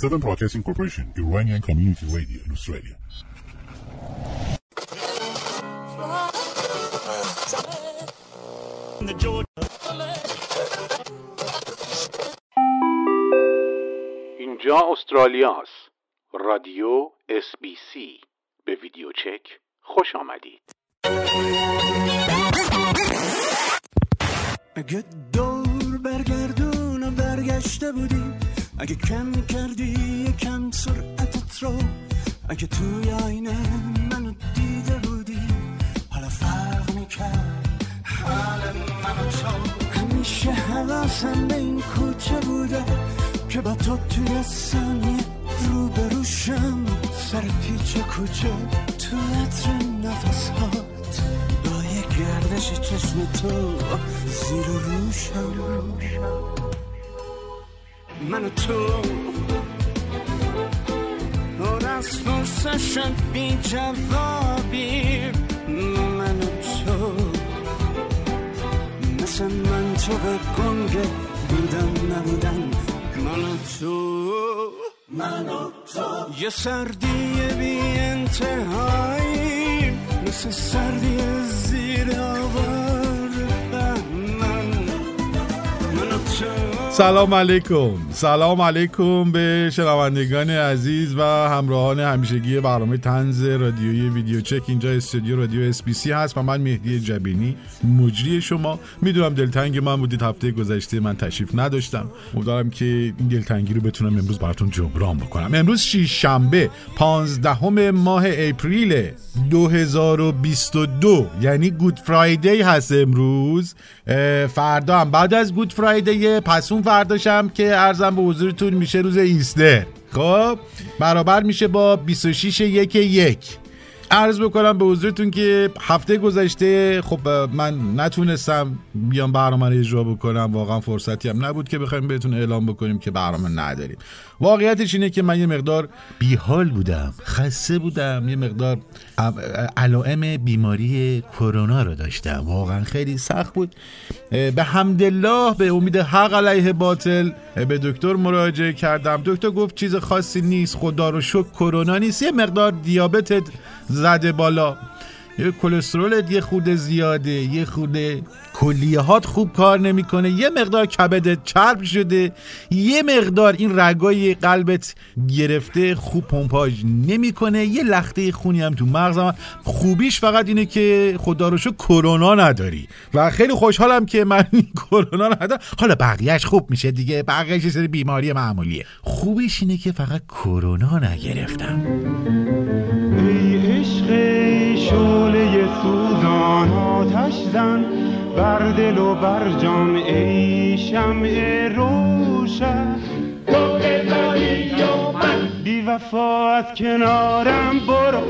Seven Broadcasting Corporation, Iranian Community Radio in Australia. اینجا استرالیا است. رادیو اس بی سی به ویدیو چک خوش آمدید. اگه دور برگردون و برگشته بودی اگه کم کردی یکم سرعتت رو. اگه توی آینه منو دیده بودی حالا فرق می‌کرد. حال منو تو. همیشه حواسم به این کوچه بوده که با تو توی ثانیه رو بروشم سر پیچ کوچه تو عطر نفس هات با یه گردش چشم تو زیر روشم من و تو. پر از فرسشن بی جوابی. من و تو. مثل من تو به گنگ بودن نبودن. من و تو. من و تو. یه سردی بی انتهایی. مثل سردی زیر آوار سلام علیکم. سلام علیکم به شنوندگان عزیز و همراهان همیشگی برنامه تنز رادیویی ویدیو چک. اینجا استودیو رادیو اس بی سی هست و من مهدی جبینی مجری شما. می‌دونم دلتنگ من بودید هفته گذشته من تشریف نداشتم. امیدوارم که این دلتنگی رو بتونم امروز براتون جبران بکنم. امروز شیش شنبه 15 ماه اپریل 2022 یعنی گود فرایدی هست امروز. فردا هم. بعد از گود فرایدی پس اون فرداشم که ارزم به حضورتون میشه روز ایستر خب برابر میشه با 26 یک یک. عرض بکنم به حضورتون که هفته گذشته خب من نتونستم بیام برنامه رو اجرا بکنم. واقعا فرصتی هم نبود که بخوایم بهتون اعلام بکنیم که برنامه نداریم. واقعیتش اینه که من یه مقدار بیحال بودم خسته بودم. یه مقدار علائم بیماری کرونا رو داشتم. واقعا خیلی سخت بود. به حمدالله به امید حق علیه باطل به دکتر مراجعه کردم. دکتر گفت چیز خاصی نیست. خدا رو شکر کرونا نیست. یه مقدار دیابتت زده بالا. یه کلسترولت یه خود زیاده یه خود کلیهات خوب کار نمی‌کنه. یه مقدار کبدت چرب شده یه مقدار این رگای قلبت گرفته خوب پمپاژ نمی‌کنه. یه لخته خونی هم تو مغزم خوبیش فقط اینه که خدا رو کرونا نداری. و خیلی خوشحالم که من کرونا ندارم. حالا بقیهش خوب میشه دیگه. بقیهش یه سری بیماری معمولیه. خوبیش اینه که فقط کرونا نگرفتم. شعله سوزان آتش زن بر دل و بر جان ای شمع روشن. تو و من بی وفا از کنارم برو.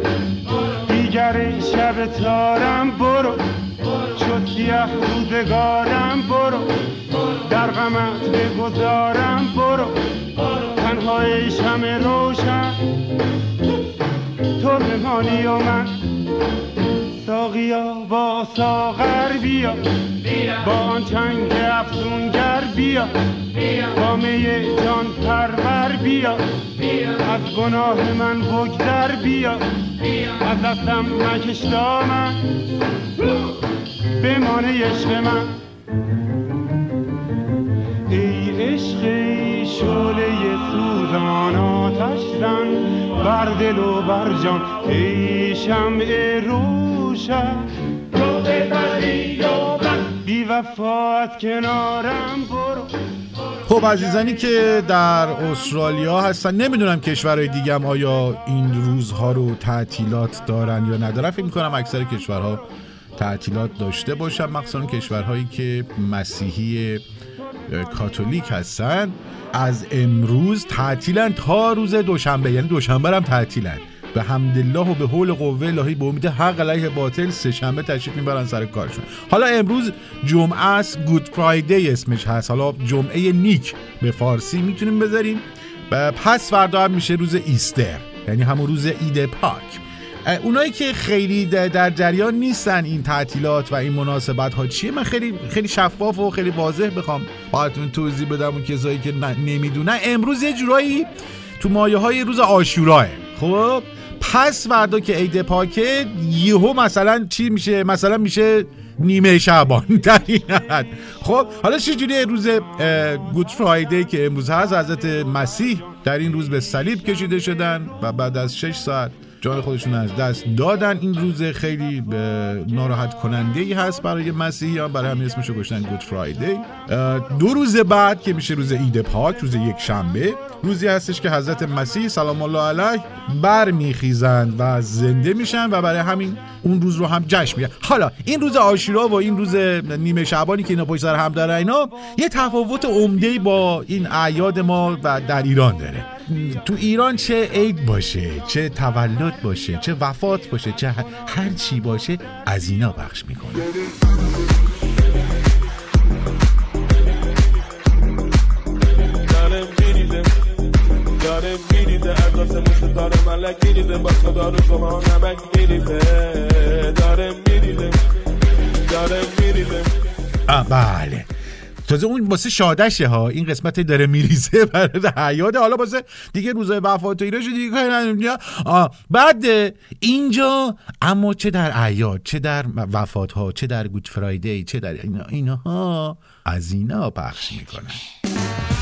دیگر شب تارم برو. شد سیه روزگارم برو. در غمت بگذارم برو. تنهای شمع روشن. تو بمانی و من. ساقیا با ساغر بیا. با آن چنگ افسونگر بیا. با می جان پرور بیا. از گناه من بگذر بیا. از دستم مکش دامن. بمانه عشق من. ای عشق شعله سوزان آتش زن بر دل و بر جان. ای شمع روشن. تو من. بی وفات کنارم برو. خب عزیزانی که در استرالیا هستن نمی‌دونم کشورهای دیگه هم آیا این روزها رو تعطیلات دارن یا ندارن. فکر می‌کنم اکثر کشورها تعطیلات داشته باشن مخصوصا کشورهایی که مسیحی کاتولیک هستن. از امروز تعطیلن تا روز دوشنبه. یعنی دوشنبه هم تعطیلن. به حمدالله و به حول قوه الهی به امید حق علیه باطل سه شنبه تشریف می‌برن سر کارشون. حالا امروز جمعه است گود فرایدی اسمش هست. حالا جمعه نیک به فارسی می‌تونیم بذاریم. پس فردا هم میشه روز ایستر. یعنی همون روز عید پاک. اونایی که خیلی در جریان نیستن این تعطیلات و این مناسبت ها چیه؟ من خیلی خیلی شفاف و خیلی واضح بخوام براتون توضیح بدم اون کسایی که نمی‌دونن. امروز یه جورایی تو مایه های روز آشوراه خب؟ پس فردا که عید پاکه یهو مثلا چی میشه؟ مثلا میشه نیمه شعبان در این حد. خب؟ حالا چجوری روز گود فرایدی که امروز هست حضرت مسیح در این روز به صلیب کشیده شدن و بعد از 6 ساعت جان خودشون از دست دادن این روز خیلی ناراحت کننده ای هست برای مسیحیان برای همین اسمشو گذاشتن گود فرایدی. دو روز بعد که میشه روز عید پاک روز یک شنبه روزی هستش که حضرت مسیح سلام الله علیه برمیخیزند و زنده میشن و برای همین اون روز رو هم جشن می‌گیرن حالا این روز آشورا و این روز نیمه شعبانی که اینا پشت سر هم دارن اینا یه تفاوت عمده با این اعیاد ما و در ایران داره. تو ایران چه عید باشه چه تولد باشه چه وفات باشه چه هر- چی باشه از اینا پخش می‌کنه. داره میریزه از آسمون ستاره ملک میریزه با خدا رو شما نمک میریزه. داره میریزه داره میریزه. بله. تازه اون واسه شادشه ها. این قسمت داره میریزه برای حیاده حالا واسه دیگه روزای وفات و اینا شد دیگه کاری بعد اینجا اما چه در اعیاد چه در وفات ها چه در گود فرایدی چه در اینا اینها از اینا پخش می‌کنن.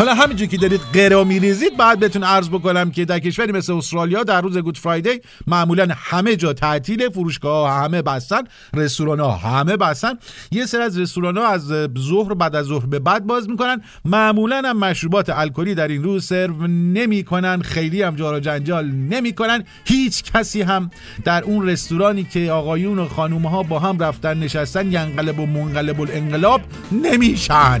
حالا همینجور که دارید قرا میریزید بعد بهتون عرض بکنم که در کشوری مثل استرالیا در روز گود فرایدی معمولا همه جا تعطیل فروشگاه ها همه بستن رستوران ها همه بستن. یه سر از رستوران ها از ظهر بعد از ظهر به بعد باز می‌کنن. معمولا هم مشروبات الکلی در این روز سرو نمی‌کنن خیلی هم جار جنجال نمی‌کنن. هیچ کسی هم در اون رستورانی که آقایون و خانوم ها با هم رفتن نشستن ینقلب و منقلب الانقلاب نمیشن.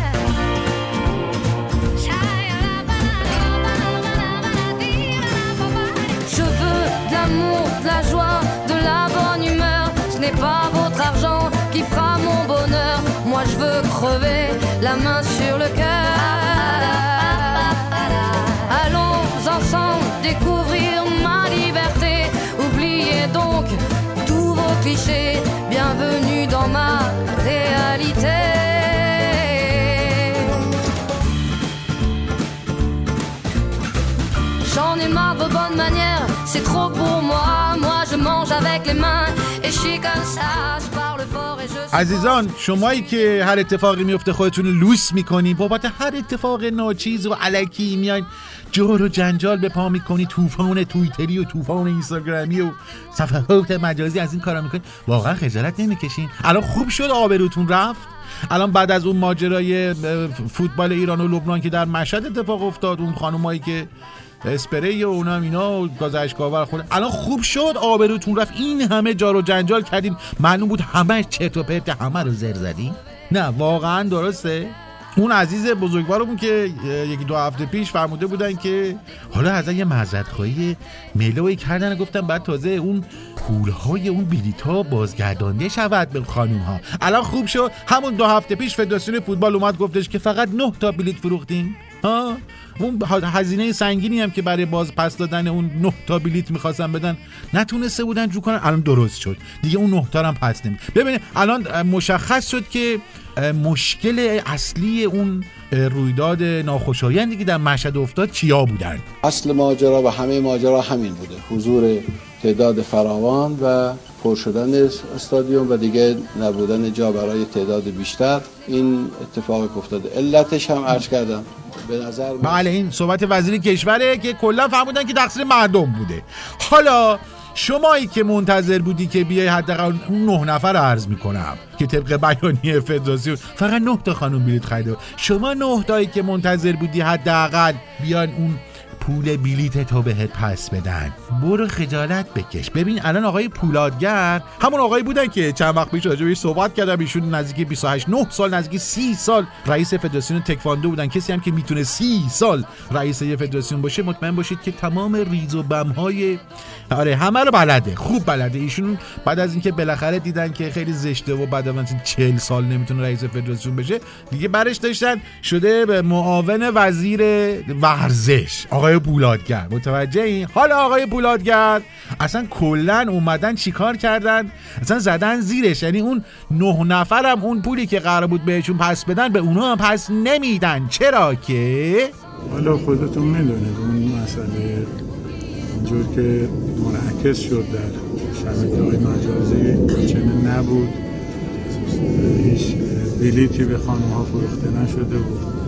La main sur le cœur. Allons ensemble découvrir ma liberté. Oubliez donc tous vos clichés. Bienvenue dans ma réalité. J'en ai marre de vos bonnes manières, c'est trop pour moi. Moi je mange avec les mains عزیزان شمایی که هر اتفاقی میفته خودتون رو لوس می‌کنین بابت هر اتفاق ناچیز و علکی میاین جور و جنجال به پا می‌کنی طوفان تویتری و طوفان اینستاگرامی و صفحات مجازی از این کارا می‌کنین. واقعا خجالت نمی‌کشین. الان خوب شد آبروتون رفت. الان بعد از اون ماجرای فوتبال ایران و لبنان که در مشهد اتفاق افتاد اون خانمایی که اسپری و اونا هم اینا و گاز اشکاور خود الان خوب شد آبروتون رفت. این همه جار و جنجال کردین معلوم بود همه چرت و پرت همه رو زر زدین نه واقعا درسته. اون عزیز بزرگوارمون که یکی دو هفته پیش فرموده بودن که حالا از یه معذرت خواهی میلوی کردن گفتم بعد تازه اون پولهای اون بلیت ها بازگردانده شود به خانوم ها الان خوب شد. همون دو هفته پیش فدراسیون فوتبال اومد گفتش که فقط نه تا بلیت فروختین ها؟ اون هزینه سنگینی هم که برای باز پس دادن اون نه تا بلیت می‌خواستن بدن نتونسته بودن جو کنن. الان درست شد. دیگه اون نه تا هم پس نمی ببینید الان مشخص شد که مشکل اصلی اون رویداد ناخوشایندی که در مشهد افتاد چیا بودن؟ اصل ماجرا و همه ماجرا همین بوده. حضور تعداد فراوان و پر شدن استادیوم و دیگه نبودن جا برای تعداد بیشتر. این اتفاق افتاده. علتش هم عرض کردم. به نظر من بله این صحبت وزیر کشوره که کلا فهمیدن که تقصیر مردم بوده حالا شمایی که منتظر بودی که بیای حداقل اون نه نفر رو عرض می‌کنم که طبق بیانیه فدراسیون فقط نه تا خانم بلیط خریده بود. شما نه تایی که منتظر بودی حداقل بیان اون پول بلیت تو بهت پس بدن. برو خجالت بکش. ببین الان آقای پولادگر همون آقایی بودن که چند وقت پیش راجع بهش صحبت کردم. ایشون نزدیک 28 9 سال نزدیک 30 سال رئیس فدراسیون تکواندو بودن. کسی هم که می‌تونه 30 سال رئیس یه فدراسیون باشه مطمئن باشید که تمام ریز و بم های آره همه رو بلده. خوب بلده. ایشون بعد از اینکه بالاخره دیدن که خیلی زشته و بعد از 40 سال نمی‌تونه رئیس فدراسیون بشه دیگه برش داشتن. شده به معاون وزیر ورزش. آقای پولادگر متوجه این؟ حالا آقای پولادگر اصلا کلا اومدن چیکار کردن؟ اصلا زدن زیرش. یعنی اون نه نفرم اون پولی که قرار بود بهشون پس بدن به اونا هم پس نمیدن. چرا که؟ حالا خودتون می‌دونید اون مسئله اینجور که منعکس شد در شبکه های مجازی. چنین نبود. هیچ بلیتی به خانم ها فروخته نشده بود.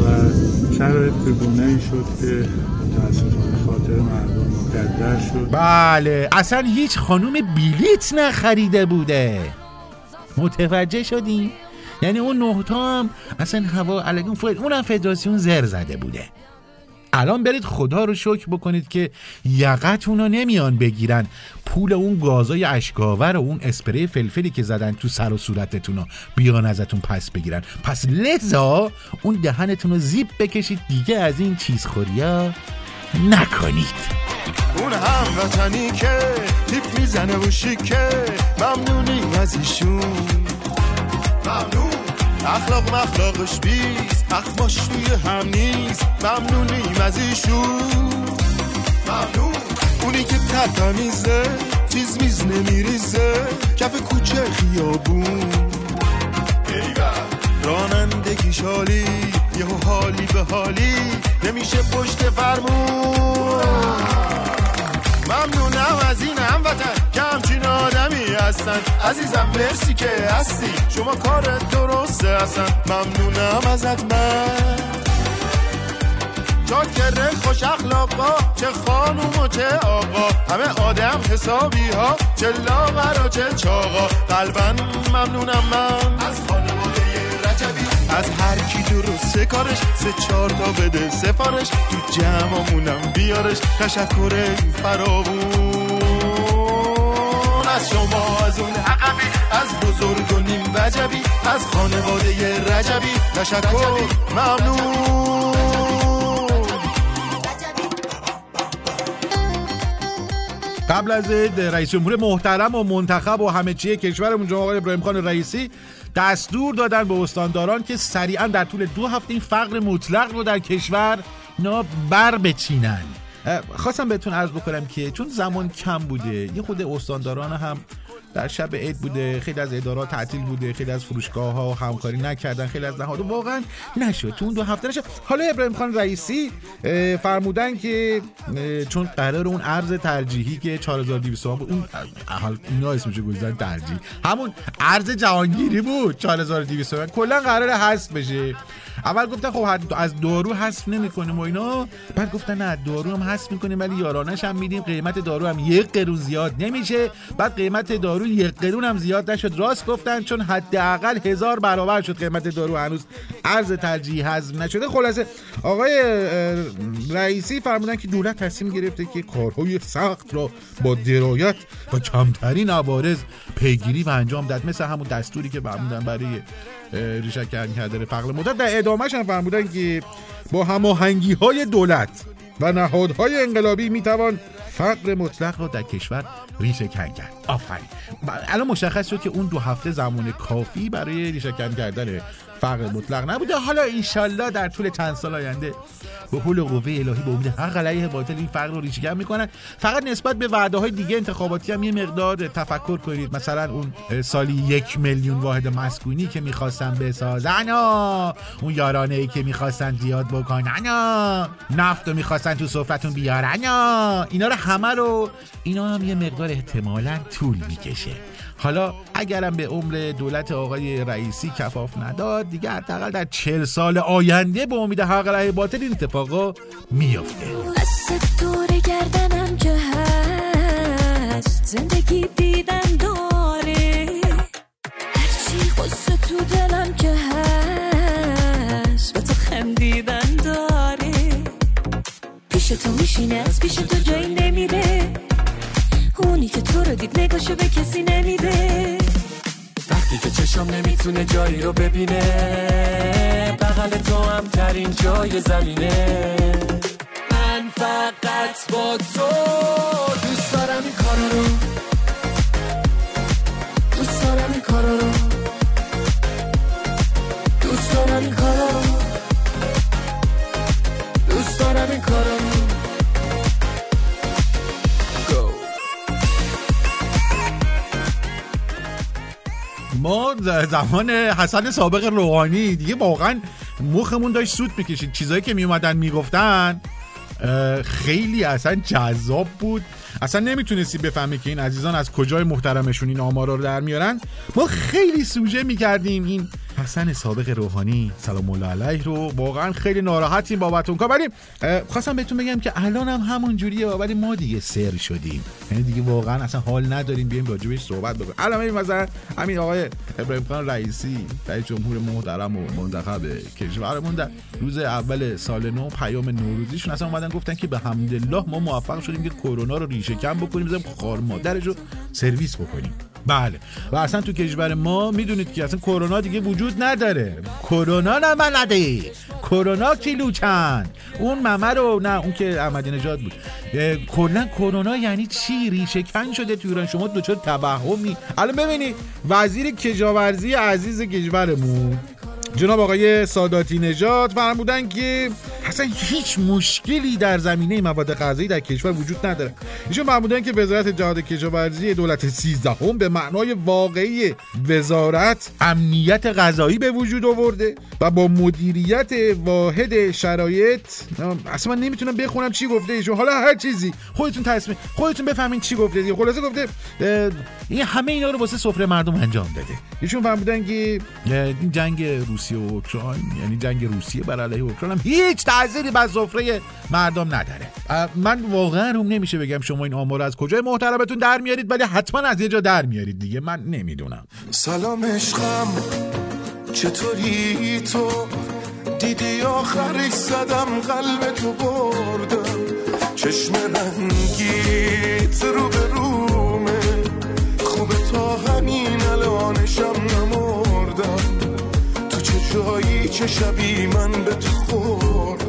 و شرایط به گونه ای شد که متاسفانه خاطر مردم مقدر شد. بله اصلا هیچ خانوم بلیت نخریده بوده. متوجه شدیم یعنی اون نه تا هم اصلا هوا الگون فوید اونم فدراسیون زر زده بوده. الان برید خدا رو شکر بکنید که یقتون رو نمیان بگیرن. پول اون گازای اشکاور و اون اسپری فلفلی که زدن تو سر و صورتتون رو بیان ازتون پس بگیرن. پس لذا اون دهنتون رو زیب بکشید دیگه از این چیز خوریا نکنید. اون هموطنی که تیپ می‌زنه و شیکه ممنونیم از ایشون. ممنون. اخلاق مخلاقش بیست اخماش توی هم نیست. ممنونیم از ایشون. ممنون. اونی که تمیزه چیز میز نمیریزه. کف کوچه خیابون. رانندگی شالی. یهو حالی به حالی. نمیشه پشت فرمون. ممنونم از این هموطن که همچین آدمی هستن. عزیزم مرسی که هستی. شما کارت درسته هستن. ممنونم ازت من. چاکره خوش اخلاقا چه خانوم و چه آقا. همه آدم حسابی ها چه لاغر و چه چاقا قلبا ممنونم من. از از هر کی درسته کارش سه چهار تا بده سفارش تو جمعمونم بیارش تشکر فراوون. از شما از اون عقبی از بزرگ و نیم وجبی از خانواده رجبی تشکر ممنون. قبل از رئیس جمهور محترم و منتخب و همه چیه کشورمون جناب آقای ابراهیم خان رئیسی دستور دادن به استانداران که سریعا در طول دو هفته این فقر مطلق رو در کشور اینا بر بچینن. خواستم بهتون عرض بکنم که چون زمان کم بوده یه خود استانداران هم در شب عید بوده خیلی از ادارات تعطیل بوده خیلی از فروشگاه ها همکاری نکردن خیلی از نهادها. واقعا نشد. تو اون دو هفته نشد. حالا ابراهیم خان رئیسی فرمودن که چون قرار اون ارز ترجیحی که 4200 تومان بود اون حال اینا اسمشو گذاشتن ترجیح. همون ارز جهانگیری بود 4200 تومان کلا قرار حذف بشه. اول گفتن خب از دارو حذف نمی‌کنیم و اینا. بعد گفتن نه دارو هم حذف می‌کنیم ولی یارانش هم میدیم. قیمت دارو هم یک قرون زیاد نمیشه. بعد قیمت دارو یک قرون هم زیاد نشد. راست گفتن چون حداقل هزار برابر شد قیمت دارو. هنوز ارز ترجیح حذف نشده. خلاصه آقای رئیسی فرمودن که دولت تصمیم گرفته که کارهای سخت را با درایت و کمترین عوارض پیگیری و انجام داد مثل همون دستوری که فرمودن برای ریشه کردن کردن فقر مدت در ادامهش هم فرمودن که با هماهنگی های دولت و نهادهای انقلابی می‌توان فقر مطلق را در کشور ریشه کن کرد. آفرین. الان مشخص شد که اون دو هفته زمان کافی برای ریشه کن کردن فقر مطلق نبوده. حالا ایشالله در طول چند سال آینده به حول و قوه الهی به امید حق علیه باطل این فقر رو ریشه‌کن می‌کنن. فقط نسبت به وعده های دیگه انتخاباتی هم یه مقدار تفکر کنید. مثلا اون سالی یک میلیون واحد مسکونی که می‌خواستن بسازن. اون یارانه ای که می‌خواستن زیاد بکنن. و نفت رو می‌خواستن تو سفرتون بیارن. اینا رو همه رو اینا هم یه مقدار احتمالا طول می‌کشه. حالا اگرم به عمر دولت آقای رئیسی کفاف نداد دیگه حداقل در چل سال آینده به امید حق علیه باطل این اتفاقا میفته دست دور گردنم که هست زندگی دیدن داره هرچی قصه تو دلم که هست به تو خندیدن داره. پیش تو میشینه از پیش تو جایی نمیره. اونی که تو رو دید نگاشو به کسی نمیده. وقتی که چشم نمی‌تونه جایی رو ببینه بغل تو هم ترین جای زمینه. من فقط با تو دوست دارم این کارا رو. دوست دارم این کارا رو. ما زمان حسن سابق روحانی دیگه واقعا مخمون داشت سود می‌کشید. چیزایی که میومدن می‌گفتن خیلی اصلا جذاب بود. اصلا نمی‌تونستی بفهمی که این عزیزان از کجای محترمشون این آمارا رو در میارن. ما خیلی سوژه می‌کردیم این حسن سابق روحانی سلام الله علیه رو واقعا خیلی ناراحتیم بابت اون کار ولی اه، خواستم بهتون بگم که الان هم همون جوریه ولی ما دیگه سر شدیم. یعنی دیگه واقعا اصلا حال نداریم بیایم راجبش صحبت بکنیم. الان ببین مثلا همین آقای ابراهیم خان رئیسی رئیس جمهور محترم و منتخب کشورمون در روز اول سال نو پیام نوروزیشون اصلا اومدن گفتن که به حمدالله ما موفق شدیم که کرونا رو ریشه کم بکنیم بزنیم خار مادرش رو سرویس بکنیم. بله. و اصلا تو کشور ما می‌دونید که اصلا کرونا دیگه وجود نداره. کرونا نه من نده کرونا کیلو چند اون ممه رو نه اون که احمدی نژاد بود. کلا کرونا یعنی چی؟ ریشه کن شده تو ایران. شما دچار توهمی. الان ببینید وزیر کشاورزی عزیز کشورمون جناب آقای ساداتی نژاد فرمودن که اصلا هیچ مشکلی در زمینه مواد غذایی در کشور وجود نداره. ایشون فرمودن که وزارت جهاد کشاورزی دولت 13 هم به معنای واقعی وزارت امنیت غذایی به وجود آورده و با مدیریت واحد شرایط اصلا من نمی‌تونم بخونم چی گفته ایشون. حالا هر چیزی. خودتون تصمیم خودتون بفهمین چی گفته دیگه. خلاصه گفته این همه اینا رو واسه سفره مردم انجام داده. ایشون فرمودن که جنگ روسیه و اوکراین یعنی جنگ روسیه بر علیه اوکراین هم هیچ تأثیری بر سفره مردم نداره. من واقعا روم نمیشه بگم شما این آمار از کجای محترمتون در میارید ولی حتما از یه جا در میارید دیگه من نمی‌دونم. سلام عشقم چطوری تو؟ دیدی آخرش زدم قلب تو بردم چشم رنگیت رو به رومه خوبه تا همین الانشم نمردم تو چه شبی من به تو خورد؟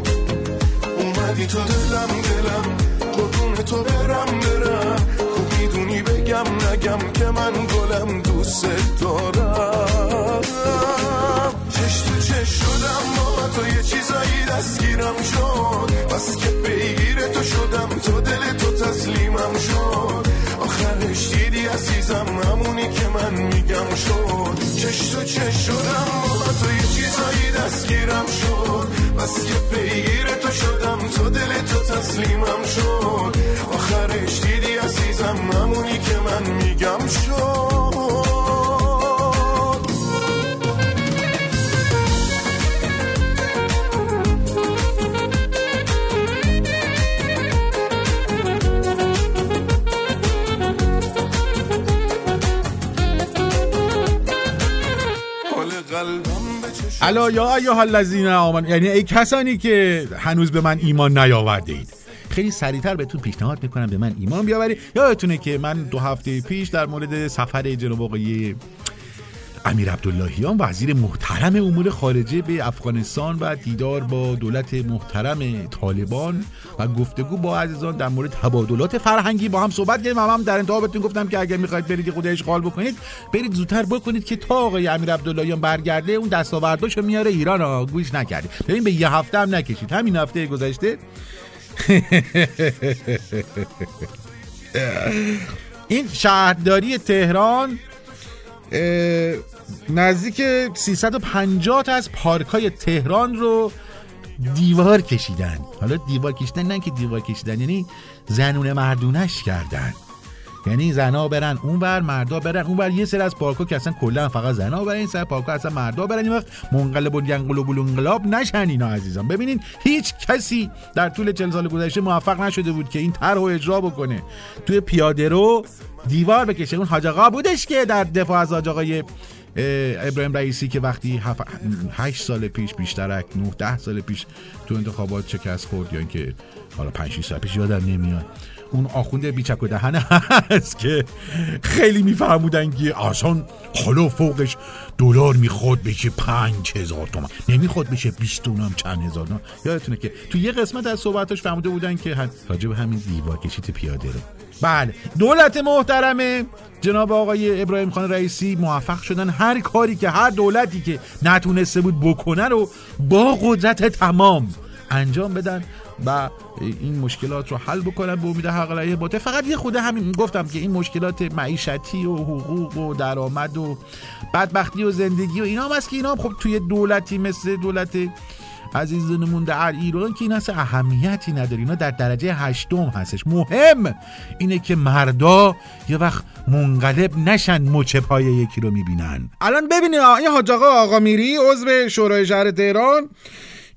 اومدی تو دلم دلم قربون تو برم برم. خوب می‌دونی بگم نگم که من گلم دوست دارم. چش تو چش شدم با تو یه چیزایی دستگیرم شد. بس که پیگیر تو شدم تو دل تو تسلیمم شد. عزیزم همونی که من میگم شد. چش تو چش شدم با تو یه چیزایی دستگیرم شد. بس که پیگیر تو شدم تو دل تو تسلیمم شد. آخرش دیدی عزیزم همونی که من میگم شد. الا یا ایها الذین آمنوا یعنی ای کسانی که هنوز به من ایمان نیاورده اید خیلی سریعتر بهتون پیشنهاد می‌کنم به من ایمان بیاورید. یادتونه که من دو هفته پیش در مورد سفر جناب آقای امیر عبداللهیان وزیر محترم امور خارجه به افغانستان و دیدار با دولت محترم طالبان و گفتگو با عزیزان در مورد تبادلات فرهنگی با هم صحبت کردیم. هم در انتها بهتون گفتم که اگر می‌خواید برید خود اشغال بکنید برید زودتر بکنید که تا آقای امیر عبداللهیان برگرده اون دستاورداشو میاره ایران. ها گوش نکردید. ببین به یه هفته هم نکشید. همین هفته گذشته. این شهرداری تهران نزدیک 350 تا از پارک های تهران رو دیوار کشیدن. حالا دیوار کشیدن نه که دیوار کشیدن یعنی زنونه مردونش کردن. یعنی زنا برن اونور مردا برن اونور. یه سری از پارکا که اصلا کلا فقط زنا برن این سر پارکا اصلا مردا برن. این وقت منقلب و ینقلب و انقلاب نشن اینا عزیزان. ببینین هیچ کسی در طول 40 سال گذشته موفق نشده بود که این طرح رو اجرا بکنه. توی پیاده رو دیوار بکشه. اون حاج بودش که در دفاع از حاج ابراهیم رئیسی که وقتی 8 سال پیش بیشترک 9 10 سال پیش تو انتخابات شکست خورد یا اینکه حالا 5 6 سال پیش یادم نمیاد. اون آخوند بیچک و دهنه هست که خیلی میفهمودن که اصلا حالا فوقش دلار می‌خواد بشه پنج هزار تومن نمی‌خواد بشه بیست چند هزار تومن یادتونه که تو یه قسمت از صحبتاش فهموده بودن که به همین دیوار کشید پیاده رو. بله. دولت محترمه جناب آقای ابراهیم خان رئیسی موفق شدن هر کاری که هر دولتی که نتونسته بود بکنه رو با قدرت تمام انجام بدن. و این مشکلات رو حل بکنن به امید حق علیه باطل. فقط یه خوده همین گفتم که این مشکلات معیشتی و حقوق و درآمد و بدبختی و زندگی و اینا هم هست که اینا هم خب توی دولتی مثل دولت عزیزانمون در ایران که این اصلا اهمیتی نداره. اینا در درجه هشتم هستش. مهم اینه که مردا یه وقت منقلب نشن مچ پای یکی رو می‌بینن. الان ببینید این حاج آقا آقا میری عضو شورای شهر تهران.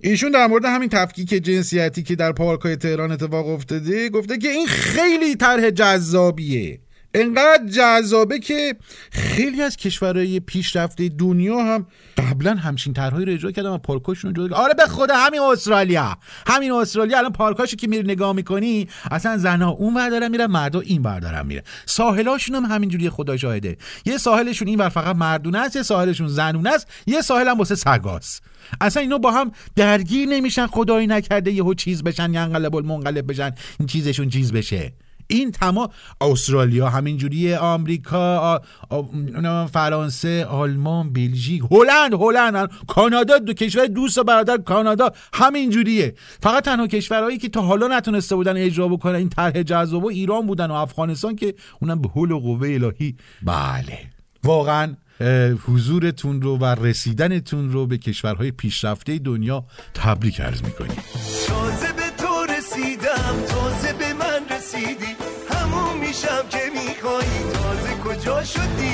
ایشون در مورد همین تفکیک جنسیتی که در پارکای تهران اتفاق افتاده گفته که این خیلی طرح جذابیه. انقدر جذابه که خیلی از کشورهای پیشرفته دنیا هم قبلا همچین طرحهایی رو اجرا کردن و پارکاشون جدا آره به خدا همین استرالیا. همین استرالیا الان پارکاشو که میری نگاه می‌کنی اصلا زنا اون ور دارن میرن مردا این ور دارن میرن. ساحلاشون هم همینجوری خدا شاهده. یه ساحلشون این ور فقط مردونه است یه ساحلشون زنونه است یه ساحل هم واسه سگاست اصلا اینا با هم درگیر نمیشن خدایی نکرده یهو چیز بشن ینقلب المنقلب بشن این چیزشون چیز بشه. این تمام استرالیا همینجوریه آمریکا آ- آ- نمی‌دونم فرانسه آلمان بلژیک هلند هلند کانادا دو کشور دوست و برادر کانادا همینجوریه. فقط تنها کشورهایی که تا حالا نتونسته بودن اجرا بکنن این طرح جذاب و ایران بودن و افغانستان که اونم به حول و قوه الهی. بله. واقعا حضورتون رو و رسیدنتون رو به کشورهای پیشرفته دنیا تبریک عرض می‌کنیم. تازه کجا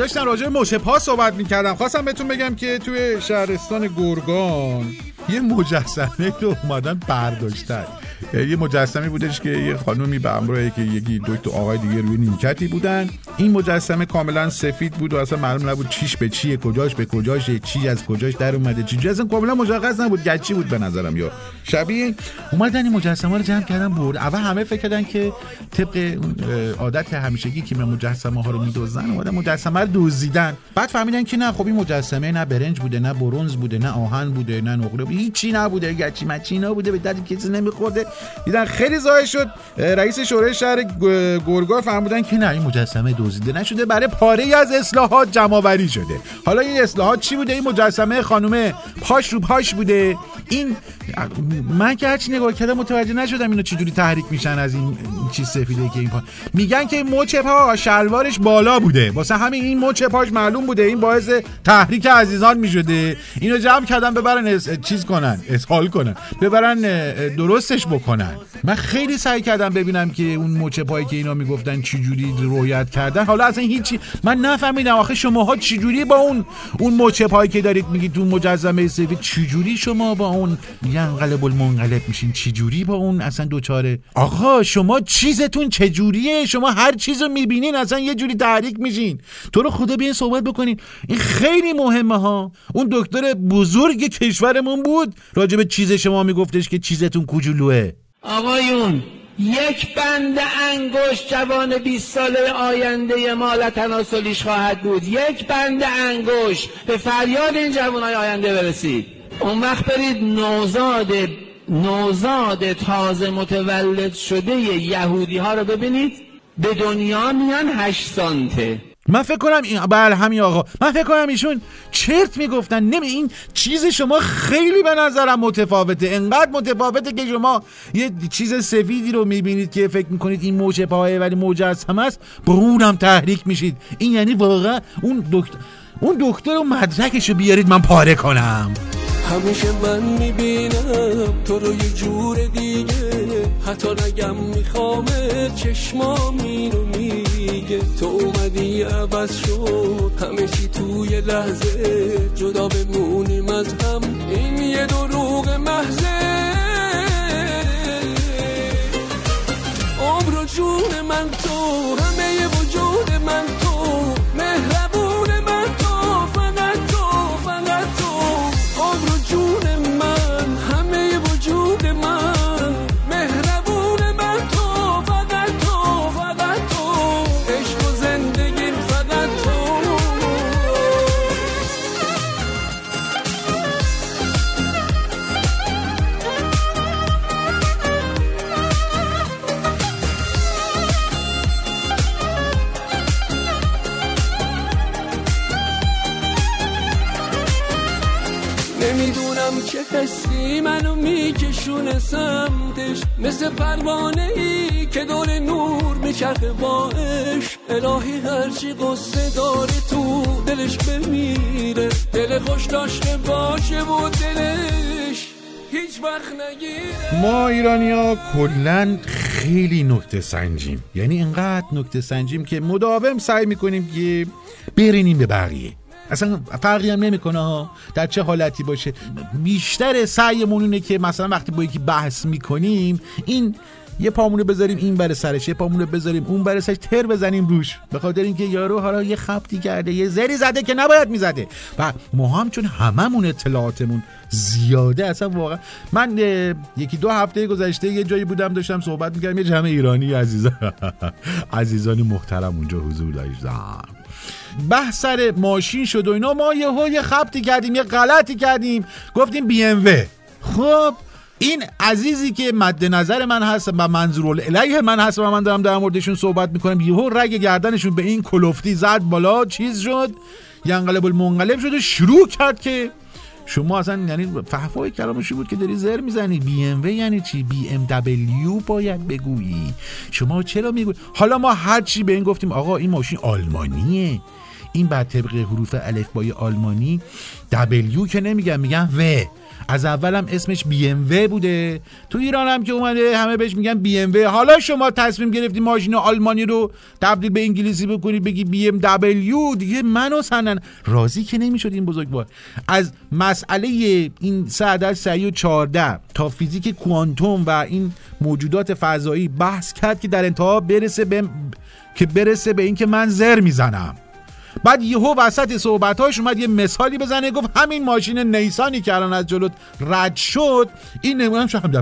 داشتم راجع به مشه پا صحبت می‌کردم خواستم بهتون بگم که توی شهرستان گرگان یه مجسمه رو اومدن برداشتن. یه مجسمه بودش که یه خانومی به همراه که یکی دو تا آقای دیگه روی نیمکتی بودن. این مجسمه کاملا سفید بود و اصلا معلوم نبود چیش به چیه کجاش به کجاشه چی از کجاش در اومده. چی اصلا کاملا مشخص نبود گچی بود به نظرم یا. شبیه اومدن این مجسمه رو جمع کردن برد. اول همه فکر کردن که طبق عادت همیشگی که مجسمه ها رو میدوزن اومدن مجسمه رو دزدیدن بعد فهمیدن که نه خب این مجسمه نه برنج بوده نه برنز بوده نه آهن بوده نه نقره بوده. هیچی نبوده گچی مچی نبوده به درد کسی نمیخورده. دیدن خیلی زایه شد. رئیس شورای شهر گ- گرگا فهمیدن که نه این مجسمه دزدیده نشده برای پاره از اصلاحات جمعآوری شده. حالا این اصلاحات چی بوده؟ این مجسمه خانم پاش رو پاش بوده. این من که هرچی نگاه کردم متوجه نشدم اینو چجوری تحریک میشن از این چیز سفیده که این پا میگن که مچ پا شلوارش بالا بوده. واسه همین این مچ پاش معلوم بوده. این باعث تحریک عزیزان می‌شده. اینو جمع کردن ببرن اس... چیز کنن اسهال کنن. ببرن درستش بکنن. من خیلی سعی کردم ببینم که اون مچ پایی که اینا می‌گفتن چجوری رویت کردن. حالا اصلا هیچی من نفهمیدم آخه شماها چجوری با اون اون مچ پایی که دارید میگید تو مجسمه سفید چجوری شما با اون ینقلب المنقلب میشین. چجوری با اون اصلا دوچاره آقا شما چیزتون چجوریه؟ شما هر چیزو می‌بینین اصلا یه جوری تحریک میشین. تو رو خدا بیاین صحبت بکنین. این خیلی مهمه ها. اون دکتر بزرگ کشورمون بود. راجع به چیز شما میگفتش که چیزتون کوچولوه. آقایون یک بند انگشت جوان 20 ساله آینده ما تناسلیش خواهد بود. یک بند انگشت. به فریاد این جوانای آینده برسید. اون وقت برید نوزاد نوزاد تازه متولد شده یهودی ها رو ببینید. به دنیا میان 8 سانته. من فکر کنم این بله همین آقا. من فکر کنم ایشون چرت می‌گفتن. نمی این چیز شما خیلی به نظرم متفاوته. انقدر متفاوته که شما یه چیز سفیدی رو می‌بینید که فکر می‌کنید این موچه پایه ولی مجسم است. به اونم تحریک میشید. این یعنی واقعا اون دکتر اون دکتر و مدرکش رو بیارید من پاره کنم. همیشه من می‌بینم تو رو یه جور دیگه. حتی نگم میخوامه چشمام اینو میگه. تو اومدی عوض شد. همه چی توی لحظه. جدا بمونیم از هم. این یه دروغ محضه. عمر و جون من تو. همه وجود من تو. حسی منو میکشونه سمتش مثل پروانه ای که دور نور میچرخه با عشق الهی هرچی قصه داره تو دلش بمیره. دل خوش داشته باشه و دلش هیچ وقت نگیره. ما ایرانی ها کلا خیلی نکته سنجیم. یعنی اینقدر نکته سنجیم که مداوم سعی می‌کنیم که برینیم به بقیه. اصلا فرقی هم نمی‌کنه در چه حالتی باشه. بیشتر سعیمون اینه که مثلا وقتی با یکی بحث می‌کنیم این یه پامونو بذاریم این بر سرش یه پامونو بذاریم اون بر سرش تر بزنیم روش. به خاطر اینکه یارو حالا یه خبتی کرده یه زری زده که نباید می‌زده. و ما هم چون هممون اطلاعاتمون زیاده اصلا واقعا من یکی دو هفته گذشته یه جایی بودم داشتم صحبت می‌کردم یه جمع ایرانی عزیزان عزیزان محترم اونجا حضور داشتم. بحث سر ماشین شد و اینا ما یه خبتی کردیم یه غلطی کردیم. گفتیم بی ام و. خب این عزیزی که مد نظر من هست و منظور الیه من هست و من دارم در موردشون صحبت می‌کنم یهو رگ گردنشون به این کلفتی زد بالا چیز شد ینقلب المنقلب شد و شروع کرد که شما اصلا یعنی فحفای کلامشی بود که داری زر می‌زنی. بی ام یعنی چی؟ بی ام دبلیو باید بگویی. شما چرا می‌گویی حالا ما هر چی به این گفتیم آقا این ماشین آلمانیه. این بعد طبق حروف الفبای آلمانی دبلیو که نمیگن میگن و از اولم اسمش بی ام و بوده. تو ایران هم که اومده همه بهش میگن بی ام و حالا شما تصمیم گرفتی ماشین آلمانی رو تبدیل به انگلیسی بکنی بگی بی ام دبلیو. دیگه منو سنن. راضی که نمی‌شد این بزرگوار. از مسئله این سعدت سعی و 14 تا فیزیک کوانتوم و این موجودات فضایی بحث کرد که در انتها برسه به که برسه به اینکه من زر می‌زنم. بعد یهو وسط صحبتاش اومد یه مثالی بزنه گفت همین ماشین نیسانی که الان از جلوت رد شد. این نمونه شد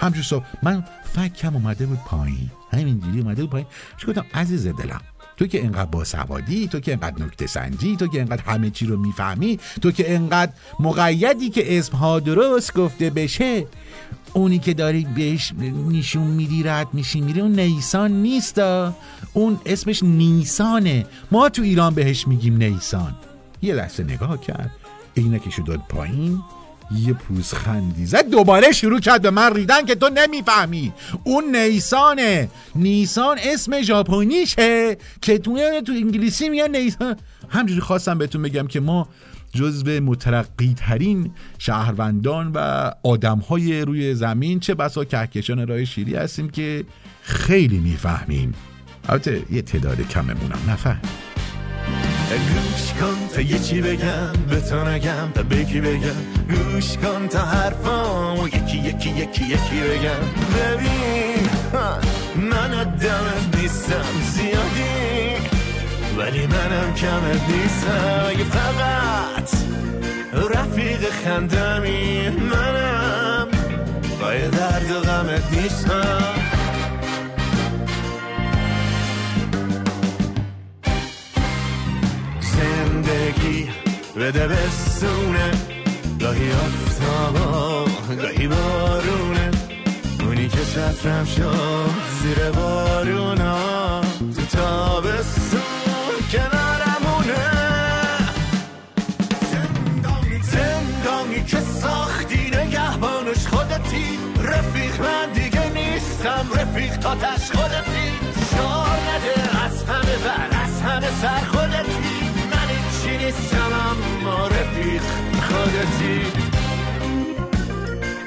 هم صبح. من فکم اومده بود پایین. همینجوری اومده بود پایین. گفتم عزیز دلم تو که انقدر باسوادی تو که انقدر نکته سنجی تو که انقدر همه چی رو می‌فهمی تو که انقدر مقیدی که اسمها درست گفته بشه اونی که داری بهش نشون میدی رد میشی میری. اون نیسان نیست. اون اسمش نیسانه. ما تو ایران بهش میگیم نیسان. یه لحظه نگاه کرد. عینکشو داد پایین. یه پوزخندی زد. دوباره شروع کرد به من ریدن که تو نمی‌فهمی. اون نیسانه. نیسان اسم ژاپنیشه که تو تو انگلیسی میگن نیسان. همجوری خواستم بهتون بگم که ما جزو مترقی ترین شهروندان و آدم های روی زمین. چه بسا کهکشان راه شیری هستیم که خیلی می‌فهمیم. البته یه تعداد کممونم نفهم. گوش کن تا یه چی بگم به تو نگم تا بگی بگم. گوش کن تا حرفامو یکی یکی یکی یکی بگم. ببین من آدمت نیستم زیادی ولی منم کمت نیستم. اگه فقط رفیق خندمی منم پای درد و غمت نیستم. زندگی بده بستونه گاهی آفتابا گاهی بارونه. اونی که چترم شد زیر بارونا تو تابستون تاتش خودتی. شار نده از همه بر از همه سر خودتی. من چی نیستم اما رفیق خودتی.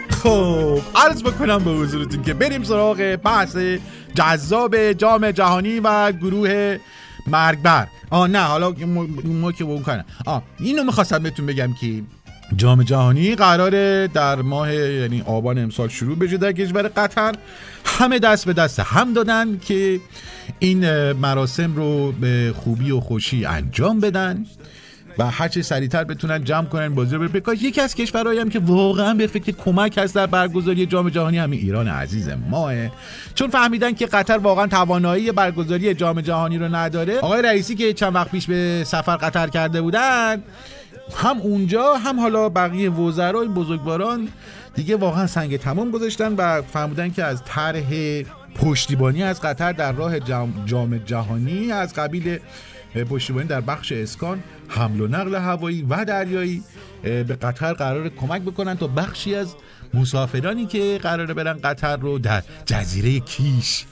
خب عرض بکنم به حضورتون که بریم سراغ بحث جذاب جام جهانی و گروه مرگبر. آه نه حالا ما, که اون کنم آه اینو می‌خواستم بهتون بگم که جام جهانی قراره در ماه یعنی آبان امسال شروع بشه در کشور قطر. همه دست به دست هم دادن که این مراسم رو به خوبی و خوشی انجام بدن و هرچه سریعتر بتونن جمع کنن بازی رو بکاش یکی از کشورهایی هم که واقعا به فکر کمک هست در برگزاری جام جهانی همین ایران عزیز ماه. چون فهمیدن که قطر واقعا توانایی برگزاری جام جهانی رو نداره آقای رئیسی که چند وقت پیش به سفر قطر کرده بودن هم اونجا هم حالا بقیه وزرای بزرگواران دیگه واقعا سنگ تمام گذاشتن و فهمیدن که از طرح پشتیبانی از قطر در راه جام, جام جهانی از قبیل پشتیبانی در بخش اسکان حمل و نقل هوایی و دریایی به قطر قرار کمک بکنن تا بخشی از مسافرانی که قراره برن قطر رو در جزیره کیش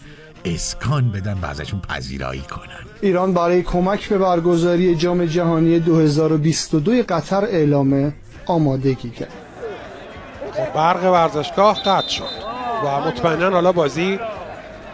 اسکان بدن و ازشون پذیرایی کنن ایران برای کمک به برگزاری جام جهانی 2022 قطر اعلام آمادگی کرد. برق ورزشگاه قطع شد و مطمئنا حالا بازی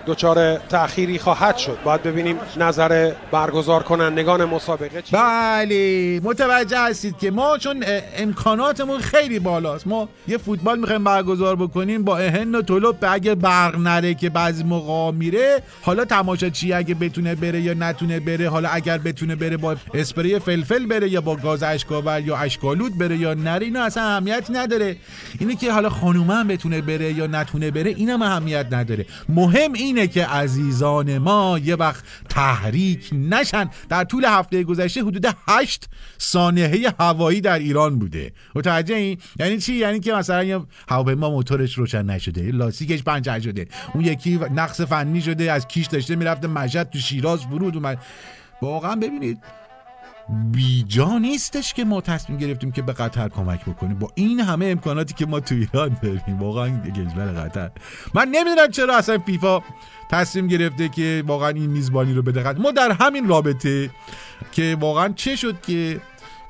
دچار تأخیری خواهد شد. باید ببینیم نظر برگزار کنندگان مسابقه چی. بله متوجه هستید که ما چون امکاناتمون خیلی بالاست. ما یه فوتبال می‌خوایم برگزار بکنیم با اهن و طلب اگه برق نره که بعضی موقع میره حالا تماشاچی اگه بتونه بره یا نتونه بره حالا اگر بتونه بره با اسپری فلفل بره یا با گاز اشکاور یا اشکالود بره یا نره اینا اصلا اهمیتی نداره. اینه که حالا خانومه هم بتونه بره یا نتونه بره اینم اهمیت نداره. مهم اینه که عزیزان ما یه وقت تحریک نشن. در طول هفته گذشته حدود 8 سانحه هوایی در ایران بوده. متوجه این؟ یعنی چی؟ یعنی که مثلا یه هواپیما موتورش روشن نشده لاستیکش پنچر شده اون یکی نقص فنی شده از کیش داشته می‌رفته مشهد تو شیراز فرود اومد. واقعا ببینید بیجا نیستش که ما تصمیم گرفتیم که به قطر کمک بکنیم. با این همه امکاناتی که ما تو ایران داریم. واقعا کشور قطر. من نمی‌دونم چرا اصلا فیفا تصمیم گرفته که واقعا این میزبانی رو بده قطر. ما در همین رابطه که واقعا چه شد که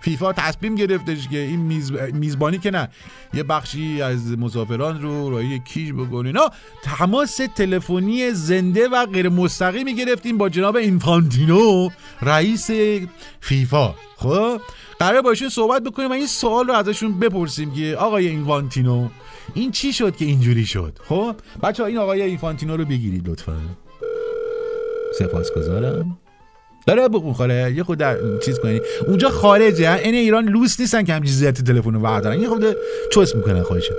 فیفا تصمیم گرفتش که این میز... میزبانی که نه یه بخشی از مسافران رو رای کیش بکنه. نه تماس تلفنی زنده و غیر مستقیمی گرفتیم با جناب اینفانتینو رئیس فیفا. خب؟ قرار باشون صحبت بکنیم و این سوال رو ازشون بپرسیم که آقای اینفانتینو این چی شد که اینجوری شد؟ خب؟ بچه این آقای اینفانتینو رو بگیرید لطفا. سپاسگزارم. داره بخون خاله یه خود در چیز کنی. اونجا خارجه ها؟ این ایران لوس نیستن که همچین زیادی تلفن رو بردارن. یه خود چوس می‌کنن خودشون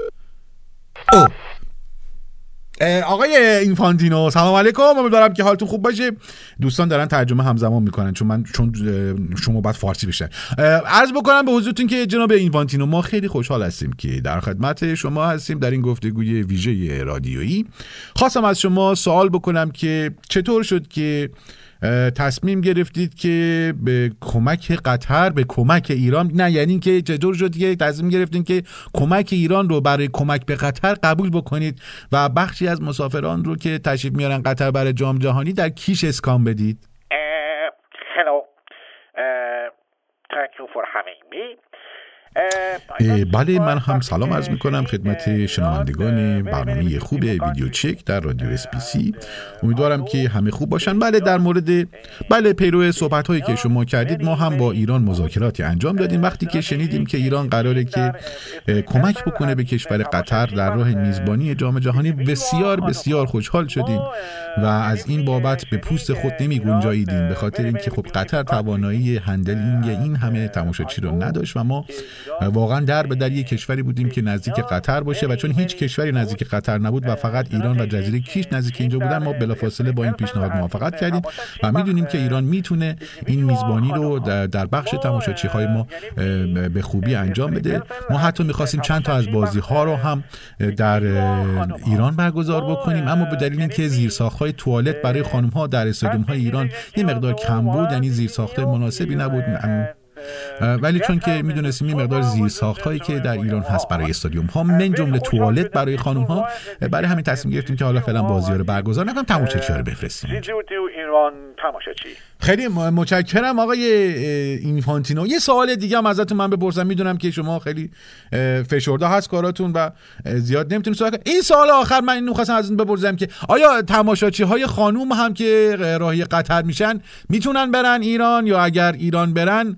او. آقای اینفانتینو سلام علیکم. امیدوارم که حالتون خوب باشه. دوستان دارن ترجمه همزمان می‌کنن چون من چون شما باید فارسی بشن عرض بکنم به حضورتون که جناب اینفانتینو ما خیلی خوشحال هستیم که در خدمت شما هستیم در این گفتگوی ویژه رادیویی. خواستم از شما سوال بکنم که چطور شد که تصمیم گرفتید که به کمک قطر به کمک ایران نه یعنی که چطور شد که تصمیم گرفتین که کمک ایران رو برای کمک به قطر قبول بکنید و بخشی از مسافران رو که تشریف میارن قطر برای جام جهانی در کیش اسکان بدید hello. Thank you for. بله من هم سلام عرض می کنم خدمت شنوندگان برنامه خوب ویدیو چک در رادیو اسپیسی امیدوارم که همه خوب باشن. بله در مورد بله پیرو صحبت هایی که شما کردید ما هم با ایران مذاکراتی انجام دادیم. وقتی که شنیدیم که ایران قراره که کمک بکنه به کشور قطر در راه میزبانی جام جهانی بسیار بسیار خوشحال شدیم. و از این بابت به پوست خود نمی گنجاییدیم به خاطر اینکه خب قطر توانایی هندلینگ این همه تماشاچی رو نداشت و ما واقعا در به در یک کشوری بودیم که نزدیک قطر باشه و چون هیچ کشوری نزدیک قطر نبود و فقط ایران و جزیره کیش نزدیک اینجا بودن ما بلافاصله با این پیشنهاد موافقت کردیم و می‌دونیم که ایران می‌تونه این میزبانی رو در- بخش تماشاچی های ما به خوبی انجام بده. ما حتی می‌خواستیم چند تا از بازی ها رو هم در ایران برگزار بکنیم اما به دلیل اینکه زیرساخت های توالت برای خانم ها در استادیوم های ایران یه مقدار کم بود یعنی زیرساخت مناسبی نبود. ولی چون که می‌دونستیم این مقدار زیر ساخت هایی که در ایران هست برای استادیوم ها من جمله توالت برای خانم ها برای همین تصمیم گرفتیم که حالا فعلا بازی رو برگزار نکنیم. تماشاچی ها رو بفرستیم؟ خیلی متشکرم آقای اینفانتینو. یه سوال دیگه هم ازتون من بپرسم. می‌دونم که شما خیلی فشرده هست کاراتون و زیاد نمی‌تونید سوال. این سوال آخر من اینو خواستم از بپرسم که آیا تماشاچی های خانوم هم که راهی قطر میشن می‌تونن برن ایران؟ یا اگر ایران برن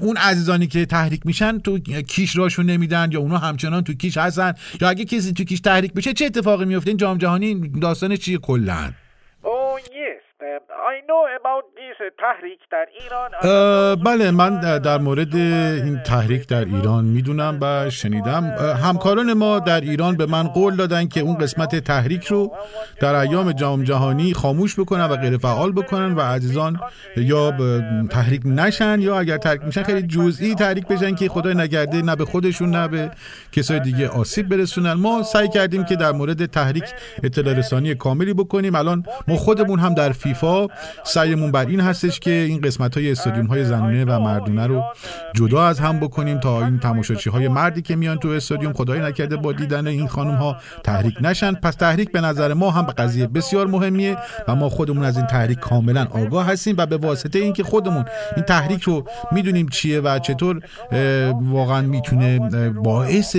اون عزیزانی که تحریک میشن تو کیش راشون نمیدن یا اونا همچنان تو کیش هستن؟ یا اگه کسی تو کیش تحریک بشه چه اتفاقی میفته این جام جهانی داستان چیه کلا؟ بله من در مورد این تحریک در ایران می‌دونم و شنیدم. همکاران ما در ایران به من قول دادن که اون قسمت تحریک رو در ایام جام جهانی خاموش بکنن و غیر فعال بکنن و عزیزان یا تحریک نشن یا اگر تحریک میشن خیلی جزئی تحریک بشن که خدای نگرده نه به خودشون نه به کسای دیگه آسیب برسونن. ما سعی کردیم که در مورد تحریک اطلاع رسانی کاملی بکنیم. الان ما خودمون هم در فیفا سعیمون بر این هستش که این قسمت های استادیوم های زنونه و مردونه رو جدا از هم بکنیم تا این تماشاچی های مردی که میان تو استادیوم خدای نکرده با دیدن این خانم ها تحریک نشن. پس تحریک به نظر ما هم قضیه بسیار مهمیه و ما خودمون از این تحریک کاملا آگاه هستیم و به واسطه اینکه خودمون این تحریک رو می‌دونیم چیه و چطور واقعا می‌تونه باعث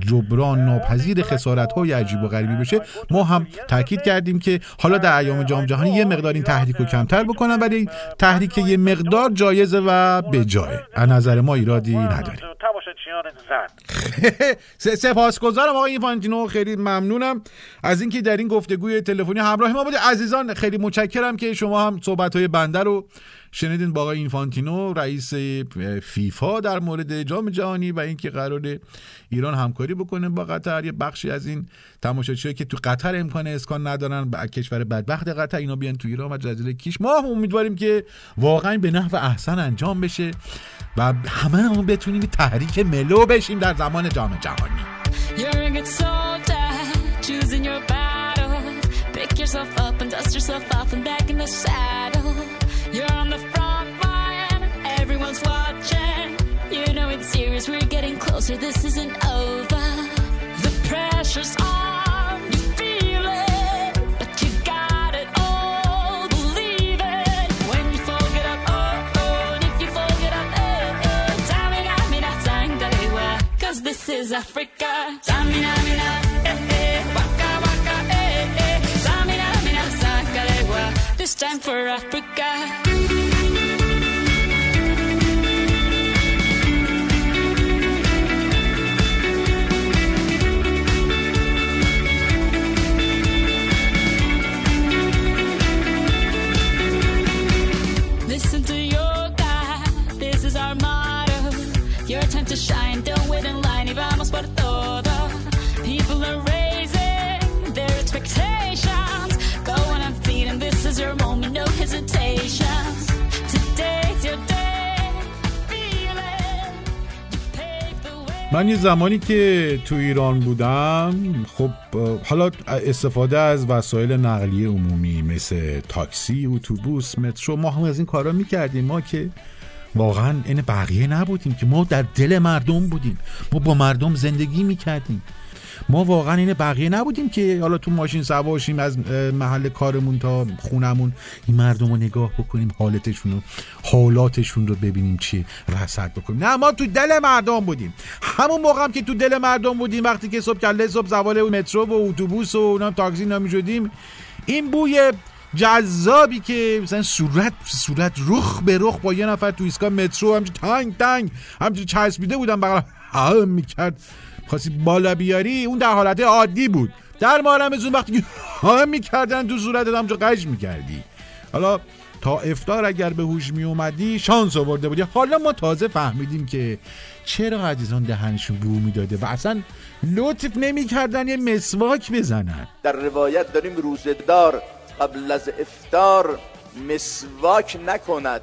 جبران ناپذیر خسارت های عجیب و غریبی بشه ما هم تاکید کردیم که حالا در ایام جام جهانی یه مقدار این تحریک رو کمتر بکنن ولی تحریک یه مقدار جایزه و به جایه از نظر ما ایرادی زن. سپاسگزارم آقای اینفانتینو. خیلی ممنونم از اینکه در این گفتگوی تلفنی همراه ما بودید عزیزان خیلی متشکرم که شما هم صحبت های بنده رو شنیدین با آقای اینفانتینو رئیس فیفا در مورد جام جهانی و اینکه قرار ایران همکاری بکنه با قطر. یه بخشی از این تماشاچیایی که تو قطر امکان اسکان ندارن به کشور بدبخت قطر اینا بیان تو ایران و جزیره کیش ما هم امیدواریم که واقعا به نحو احسن انجام بشه و همه هم بتونیم تحریک ملو بشیم در زمان جام جهانی. It's serious, we're getting closer, this isn't over. The pressure's on, you feel it, but you got it all, believe it. When you fold it up, oh, oh, and if you fold it up, eh, eh, Tamina, mina, sangalewa, cause this is Africa. Tamina, mina, eh, eh, waka, waka, eh, eh, Tamina, mina, sangalewa, this time for Africa. من یه زمانی که تو ایران بودم خب حالا استفاده از وسایل نقلیه عمومی مثل تاکسی اتوبوس مترو ما هم از این کارا می‌کردیم. ما که واقعا این بقیه نبودیم که ما در دل مردم بودیم. ما با مردم زندگی می‌کردیم. ما واقعا این بقیه نبودیم که حالا تو ماشین سواشیم از محل کارمون تا خونمون. این مردم رو نگاه بکنیم حالتشون رو حالاتشون رو ببینیم چی رصد بکنیم. نه ما تو دل مردم بودیم. همون موقع هم که تو دل مردم بودیم وقتی که صبح کله صبح سوار مترو و اتوبوس و اونم تاکسی اینا می‌شدیم این بوی جذابی که مثلا صورت صورت رخ به رخ با یه نفر تو ایستگاه مترو همچین تنگ تنگ همچین چسبیده بودم بغل هم می‌کرد. خواستی بالا بیاری اون در حالت عادی بود. در مارم از اون وقتی هم می‌کردن تو صورتت همچون قش می‌کردی. حالا تا افتار اگر به هوش می اومدی شانس آورده بودی. حالا ما تازه فهمیدیم که چرا عزیزان دهنشون بو می‌داده و اصلا لطف نمی‌کردن یه مسواک بزنن. در روایت داریم روزدار قبل از افتار مسواک نکند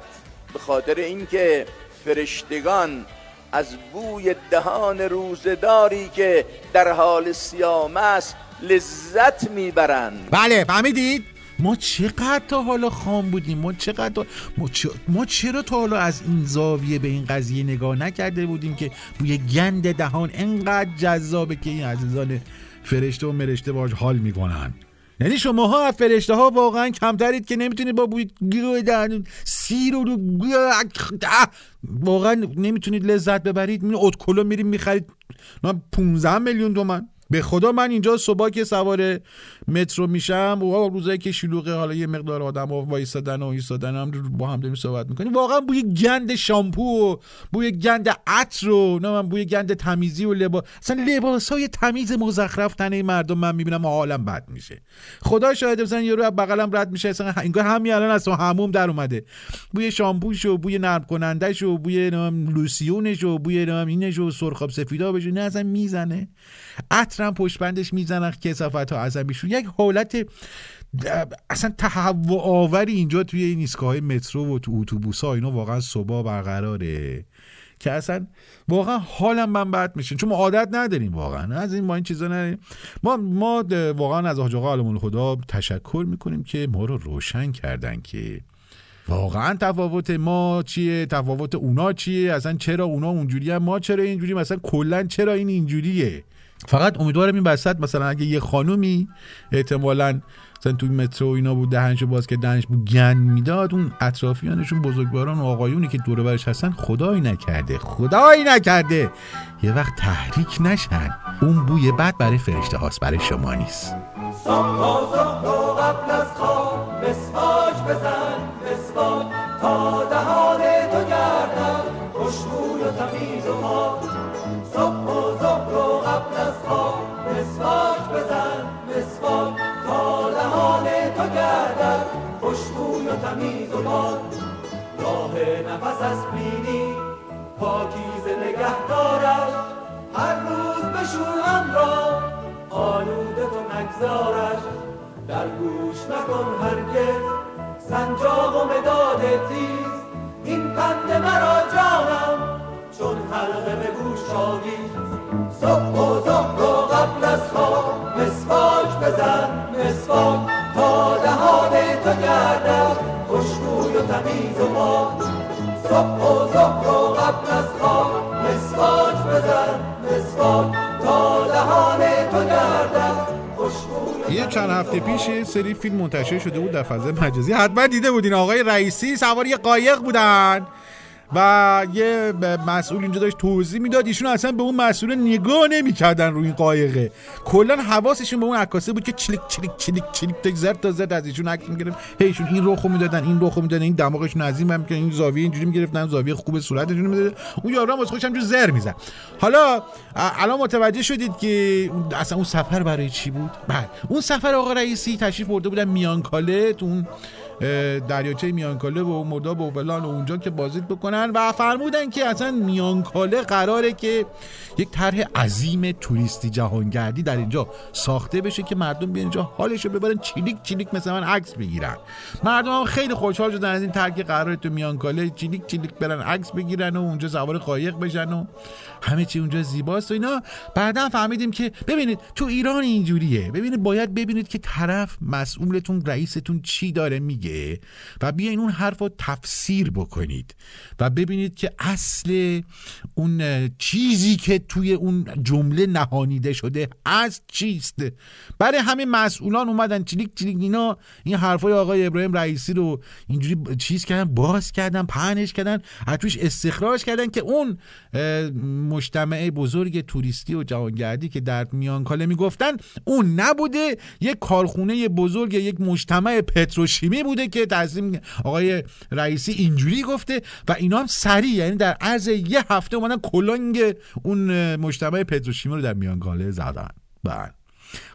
به خاطر اینکه فرشتگان از بوی دهان روزداری که در حال سیام است لذت می‌برند. بله فهمیدید؟ ما چقدر تا حالا خام بودیم ما چقدر ما, چ- ما چرا تا حالا از این زاویه به این قضیه نگاه نکرده بودیم که بوی گند دهان انقدر جذابه که این عزیزان فرشته و مرشته باش حال می‌کنن؟ یعنی شماها از فرشته ها واقعا کمترید که نمی‌تونید با بوی سیر و واقعا نمی‌تونید لذت ببرید. این اتکلو میریم می‌خرید. 15 میلیون تومن. به خدا من اینجا صبح که سوار مترو میشم و روزایی که شلوغه حالا یه مقدار آدم ها وایستادن و ایستادن هم با هم داریم صحبت می‌کنیم. واقعا بوی گند شامپو و بوی گند عطر و نه من بوی گند تمیزی و لباس اصلا لباس های تمیز مزخرف تنه مردم من می‌بینم و حالم بد میشه. خدا شاهده مثلا یارو از بغلم رد میشه اصلا انگار همین الان از هموم در اومده. بوی شامپوش و بوی نرم کنندش و بوی لوسیونش و بوی اینش و سرخاب سفیدا بشه نه اصلا می‌زنه. عطرم پشت بندش می‌زنن کسافت ها ازم میشون یک حالت اصلا تهوع آوری اینجا توی این ایستگاه مترو و تو اتوبوس ها اینا واقعا صبح برقراره. که اصلا واقعا حالم من بد میشه. چون ما عادت نداریم واقعا. از این ما این چیزا نداریم. ما ما واقعا از حاج آقا خدا تشکر می‌کنیم که ما رو روشن کردن که واقعا تفاوت ما چیه تفاوت اونا چیه اصلا چرا اونا اونجوری هم ما چرا اینجوری مثلا کلا چرا این اینجوریه؟ فقط امیدوارم این وسط مثلا اگه یه خانومی احتمالا مثلا توی مترو اینا بود دهنشو باز که دهنش بود گند می‌داد اون اطرافیانشون بزرگواران و آقایونی که دور برش هستن خدایی نکرده خدایی نکرده. یه وقت تحریک نشن. اون بوی بد برای فرشته هاست برای شما نیست. راه نفس از بینی. پاکیزه نگه دارد هر روز بشور هم را. آلوده تو نگذارش. در گوش نکن هرگز. سنجاق و مداد تیز. این پند مرا جانم. چون حلقه به گوش صبح و ظهر و قبل از خواب. مسواک بزن مسواک. تا دهان تو گردد و تمیز و پاک صبح و ظهر و قبل از خواب مسواک بزن مسواک تا دهان تو گردد. یه چند هفته پیش یه سری فیلم منتشر شده بود در فضای مجازی. حتما دیده بودین آقای رئیسی سوار یه قایق بودن. و یه مسئول اینجا داشت توضیح می‌داد. ایشون اصلا به اون مسئول نگاه نمی‌کردن روی این قایقه. کلا حواسشون به اون عکاسه بود که چلیک چلیک چلیک چلیک تا زرد تا زرد از ایشون عکس می‌گرفت هیشون این رخو می‌دادن این رخو می‌دادن این دماغشون از این می‌کردن این زاویه اینجوری می‌گرفتن زاویه خوب صورتشون می‌دادن. اون یارو هم واسه خودش همجور زر می‌زد. حالا الان متوجه شدید که اصلا اون سفر برای چی بود؟ بعد اون سفر آقا رئیسی تشریف برده بودن میانکاله اون دریاچه میانکاله و مرداب و فلان و اونجا که بازدید بکنن و فرمودن که اصلا میانکاله قراره که یک طرح عظیم توریستی جهانگردی در اینجا ساخته بشه که مردم بیان اینجا حالش رو ببرن چیلیک چیلیک مثل من عکس بگیرن. مردم هم خیلی خوشحال شدن از این که قراره تو میانکاله چیلیک چیلیک برن عکس بگیرن و اونجا سوار قایق بشن و همه چی اونجا زیباست و اینا. بعدا فهمیدیم که ببینید تو ایران اینجوریه. ببینید باید ببینید که طرف مسئولتون رئیستون چی داره میگه. و بیاین اون حرف رو تفسیر بکنید و ببینید که اصل اون چیزی که توی اون جمله نهانیده شده از چیست. برای همه مسئولان اومدن چلیک چلیک اینا این حرفای آقای ابراهیم رئیسی رو اینجوری چیز کردن باز کردن پهنش کردن از توش استخراج کردن که اون مجتمع بزرگ توریستی و جهانگردی که در میانکاله می‌گفتن اون نبوده یک کارخونه بزرگ یک مجتمع پتروشیمی بوده که تصمیم آقای رئیسی اینجوری گفته و اینا هم سریع یعنی در عرض یه هفته اومدن کلنگ اون مجتمع پتروشیمی رو در میانکاله زدن. بله.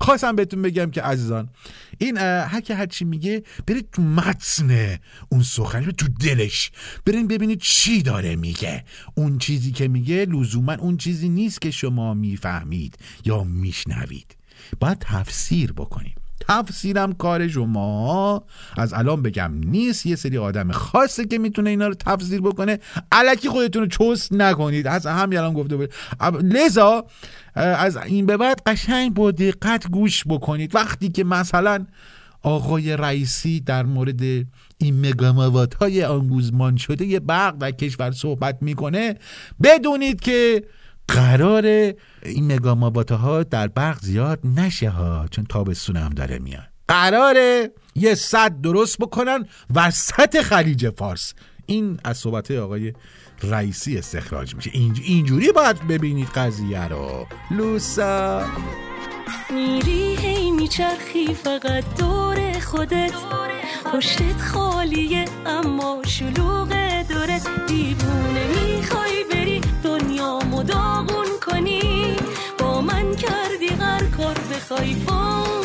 خواستم بهتون بگم که عزیزان این هر هرچی میگه برید تو متن اون سخن برید تو دلش برید ببینید چی داره میگه. اون چیزی که میگه لزوما اون چیزی نیست که شما می‌فهمید یا میشنوید. باید تفسیر بکنیم. تفسیرم کار شما. از الان بگم نیست یه سری آدم خاصه که می‌تونه اینا رو تفسیر بکنه. علکی خودتون رو چست نکنید. از همین الان گفته بود. لذا از این به بعد قشنگ با دقت گوش بکنید. وقتی که مثلا آقای رئیسی در مورد این مگاموات های آنگوزمان شده برق در کشور صحبت می‌کنه بدونید که قرار این مگاموات ها در برق زیاد نشه ها چون تابستون هم داره میاد. قراره یه صد درست بکنن وسط خلیج فارس. این از صحبت آقای رئیسی استخراج میشه. اینج- اینجوری باید ببینید قضیه رو. لوسا. میری هی میچرخی فقط دور خودت. پشتت خالیه اما شلوغ دورت. دیوونه می‌خوای بری دنیا داغون کنی؟ با من کردی غر کار بخوای بام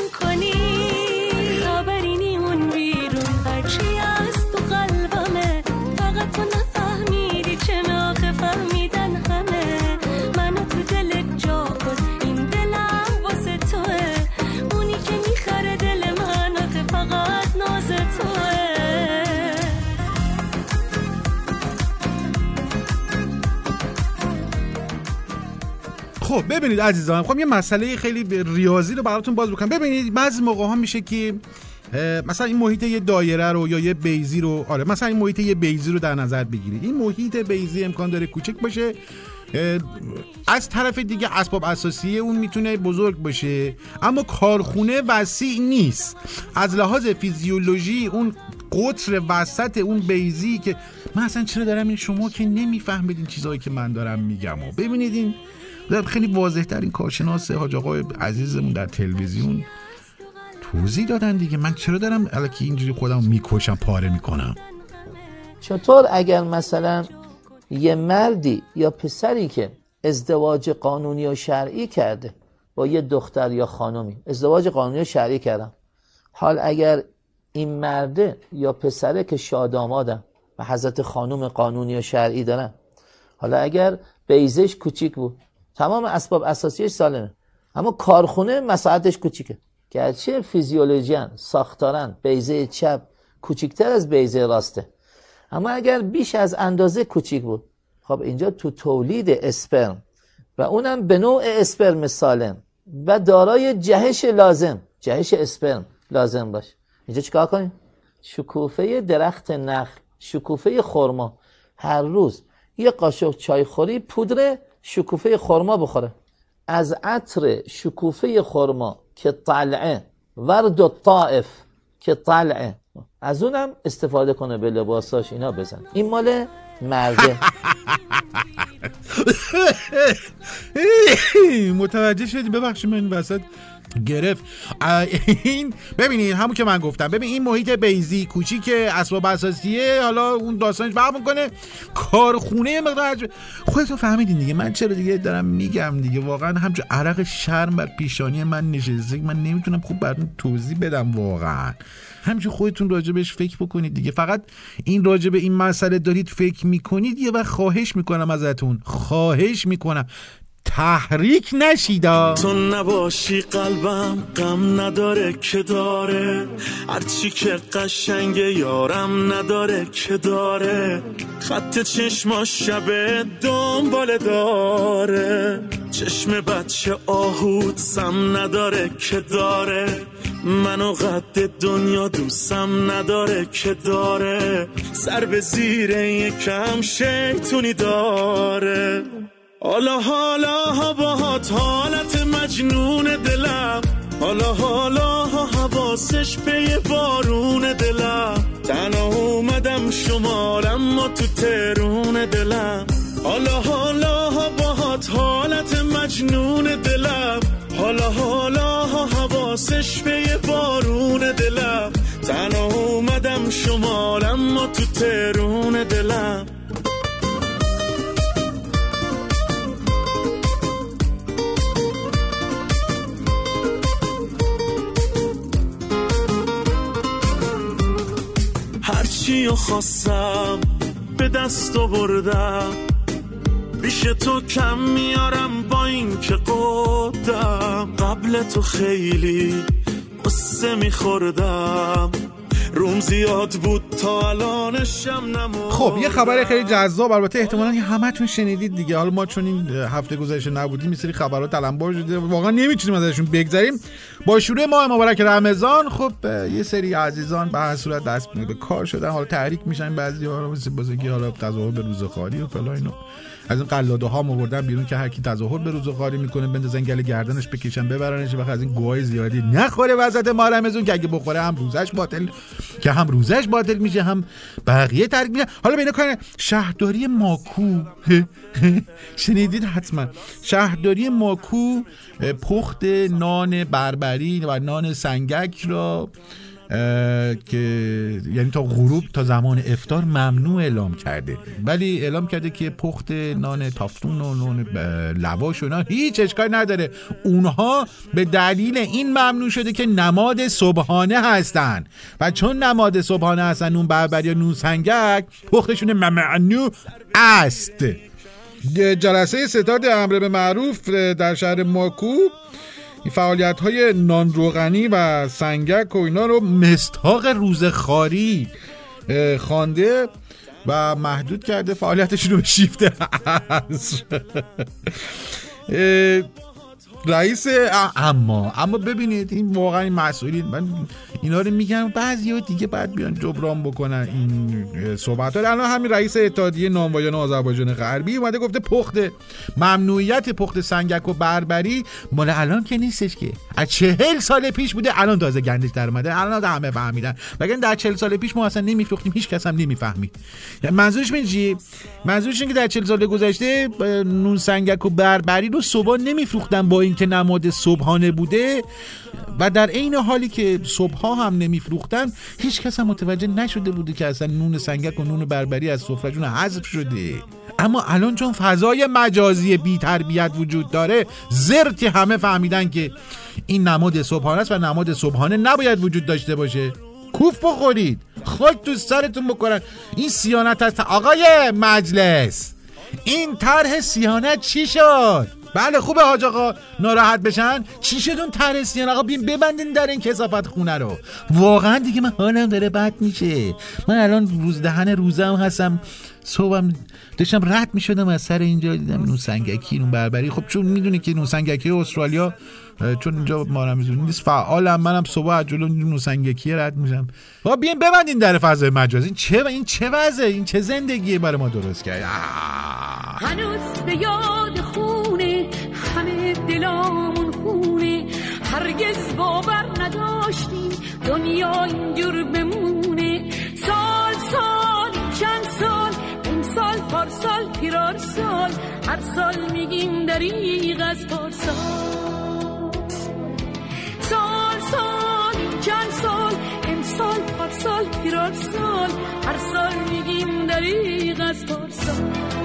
خب ببینید عزیزان خب یه مسئله خیلی ریاضی رو براتون باز بکنم. ببینید بعضی موقع ها میشه که مثلا این محیط یه دایره رو یا یه بیزی رو آره مثلا این محیط یه بیزی رو در نظر بگیرید. این محیط بیزی امکان داره کوچک باشه از طرف دیگه اسباب اساسی اون می‌تونه بزرگ باشه. اما کارخونه وسیع نیست. از لحاظ فیزیولوژی اون قطر وسط اون بیزی که من اصلا چرا دارم این شما که نمی‌فهمید این چیزهایی که من دارم میگم و ببینید این در خیلی واضح این کارشناس حاج آقای عزیزمون در تلویزیون توضیح دادن دیگه. من چرا دارم الکی اینجوری خودم می‌کشم پاره می‌کنم؟ چطور اگر مثلا یه مردی یا پسری که ازدواج قانونی و شرعی کرده با یه دختر یا خانمی ازدواج قانونی و شرعی کردم. حال اگر این مرده یا پسره که شادامادن و حضرت خانم قانونی و شرعی دارن حالا اگر بیزش کوچیک بود تمام اسباب اساسیش سالمه. اما کارخونه مساحتش کوچیکه. گرچه فیزیولوژیان ساختارن بیزه چپ کوچیکتر از بیزه راسته. اما اگر بیش از اندازه کوچیک بود خب اینجا تو تولید اسپرم و اونم به نوع اسپرم سالم و دارای جهش لازم. جهش اسپرم لازم باشه. اینجا چیکار کنیم؟ شکوفه درخت نخل شکوفه خرما. هر روز یه قاشق چایخوری پودر شکوفه خرما بخوره. از عطر شکوفه خرما که طلعه ورد و طائف که طلعه. از اونم استفاده کنه به لباساش اینا بزن. این مال مرده. متوجه شدی؟ ببخشید من این وسط گرفت. این ببینید همون که من گفتم ببین این محیط بیزی کوچیک اسباب اساسیه حالا اون داستانش فرق می‌کنه. کارخونه مقدار خودتون فهمیدین دیگه. من چرا دیگه دارم میگم دیگه. واقعا همچون عرق شرم بر پیشانی من نشسته. من نمی‌تونم خوب براتون توضیح بدم واقعا. همچون خودتون راجبش فکر بکنید دیگه. فقط این راجب این مسئله دارید فکر می‌کنید یه وقت خواهش می‌کنم ازتون. خواهش می‌کنم. تحریک نشیدا. تو نباشی قلبم غم نداره که داره. هرچی که قشنگ یارم نداره که داره. خط چشما شب دنبال داره. چشم بچه آهود سم نداره که داره. منو قد دنیا دوستم نداره که داره. سر به زیر یکم شیطونی داره. حالا حالا باهات حالت مجنون دلم. حالا حالا حواسش به بارون دلم. تنها اومدم شمالم ما تو ترون دلم. حالا حالا باهات حالت مجنون دلم. حالا حالا حواسش به بارون دلم. تنها اومدم شمالم ما تو ترون دلم. و خواستم به دست آوردم. پیش تو کم میارم با این که قدم. قبل تو خیلی قصه میخوردم. روم زیاد بود تا الانشم نموردم خب یه خبر خیلی جذاب البته احتمالا همتون شنیدید دیگه. حالا ما چون این هفته گذشته نبودیم سری خبرات تلمبار شده. واقعا نمی‌تونیم ازشون بگذریم. با شروع ماه مبارک رمضان. خب یه سری عزیزان به هر صورت دست به کار شدن. حالا تحریک میشن بعضی ها مثل بزرگی حالا تظاهر به خالی و فلان از این قلاده ها آوردن بیرون که هر کی تظاهر به روز خالی می‌کنه بندازن گل گردنش بکشن ببرنش و از این گوهای زیادی نخوره ماه رمضان که اگه بخوره هم روزش باطل که هم روزش باطل میشه هم بقیه ترک میشه. حالا اینا کار شهرداری ماکو شنیدید حتما. شهرداری ماکو پخت نان بربری و نان سنگک را که یعنی تا غروب تا زمان افتار ممنوع اعلام کرده. ولی اعلام کرده که پخت نان تافتون و نان لواش و اینا هیچ اشکال نداره. اونها به دلیل این ممنوع شده که نماد صبحانه هستن. و چون نماد صبحانه هستن نون بربری یا نون سنگک پختشون ممنوع است. جلسه ستاد امر به معروف در شهر ماکو. این فعالیت های نان روغنی و سنگک و اینا رو مستاق روزخاری خوانده و محدود کرده فعالیتشون رو به شیفت رئیس اما اما ببینید این واقعا این مسئولین من اینا رو میگم بعضی دیگه بعد بیان جبران بکنن این صحبت ها. الان همین رئیس اتحادیه نانوایان آذربایجان غربی اومده گفته پخت ممنوعیت پخت سنگک و بربری مال الان که نیستش که. از چهل سال پیش بوده الان تازه گندش در اومده. الان همه فهمیدن. وگرنه در چهل سال پیش ما اصلا نمیفروختیم هیچ کس هم نمی‌فهمید. یعنی منظورش من چیه منظورش اینه که در چهل سال گذشته نون سنگک و بربری رو صبح نمیفروختن با اینکه نماد صبحانه بوده. و در عین حالی که صبحها هم نمیفروختن. هیچ کس هم متوجه نشده بوده که اصلا نون سنگک و نون بربری از سفرهشون حذف شده. اما الان چون فضای مجازی بی تربیت وجود داره زرتی همه فهمیدن که این نماد صبحانه است و نماد صبحانه نباید وجود داشته باشه. کوف بخورید. خاک تو سرتون بکنن این سیانت هست آقای مجلس این طرح سیانت چی شد؟ بله خوبه حاج آقا. ناراحت بشن؟ چی شد اون طرح سیانت آقا؟ بیم ببندین در این کسافت خونه رو. واقعا دیگه من حالم داره بد میشه. من الان روز دهن روزم هستم. صبحم داشتم رد می‌شدم از سر اینجا دیدم نون سنگکی نون بربری. خب چون می‌دونی که نون سنگکی استرالیا چون اینجا ما رمزون نیست فعالم. منم صبح از جلو نون سنگکی رد میشم. با بیاین ببندین در فضای مجازی این چه این چه وضعه؟ این چه زندگیه برای ما درست کرد؟ هنوز به یاد دلامون خونه. هرگز باور نداشتیم دنیا اینجور بمونه. سال سال چند سال امسال سال میگیم دریغ از پارسال سال. سال چند سال امسال پارسال پیرار سال. هر سال میگیم دریغ از پارسال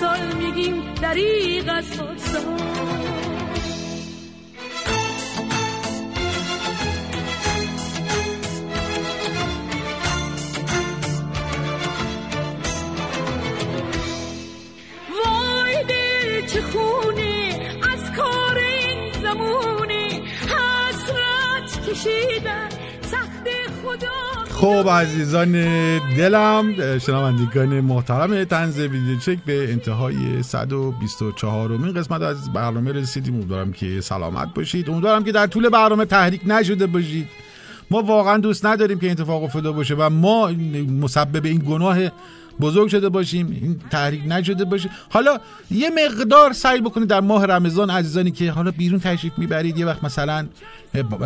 سال میگیم دریغ از خب عزیزان دلم شنوندگان محترم تنز ویدیو چک به انتهای 124 امین قسمت از برنامه رسیدیم. امیدوارم که سلامت باشید. امیدوارم که در طول برنامه تحریک نشده باشید. ما واقعا دوست نداریم که این اتفاق افتاده باشه و ما مسبب این گناه بزرگ شده باشیم این تحریک نشده باشه. حالا یه مقدار سعی بکنید در ماه رمضان عزیزانی که حالا بیرون تشریف می‌برید یه وقت مثلا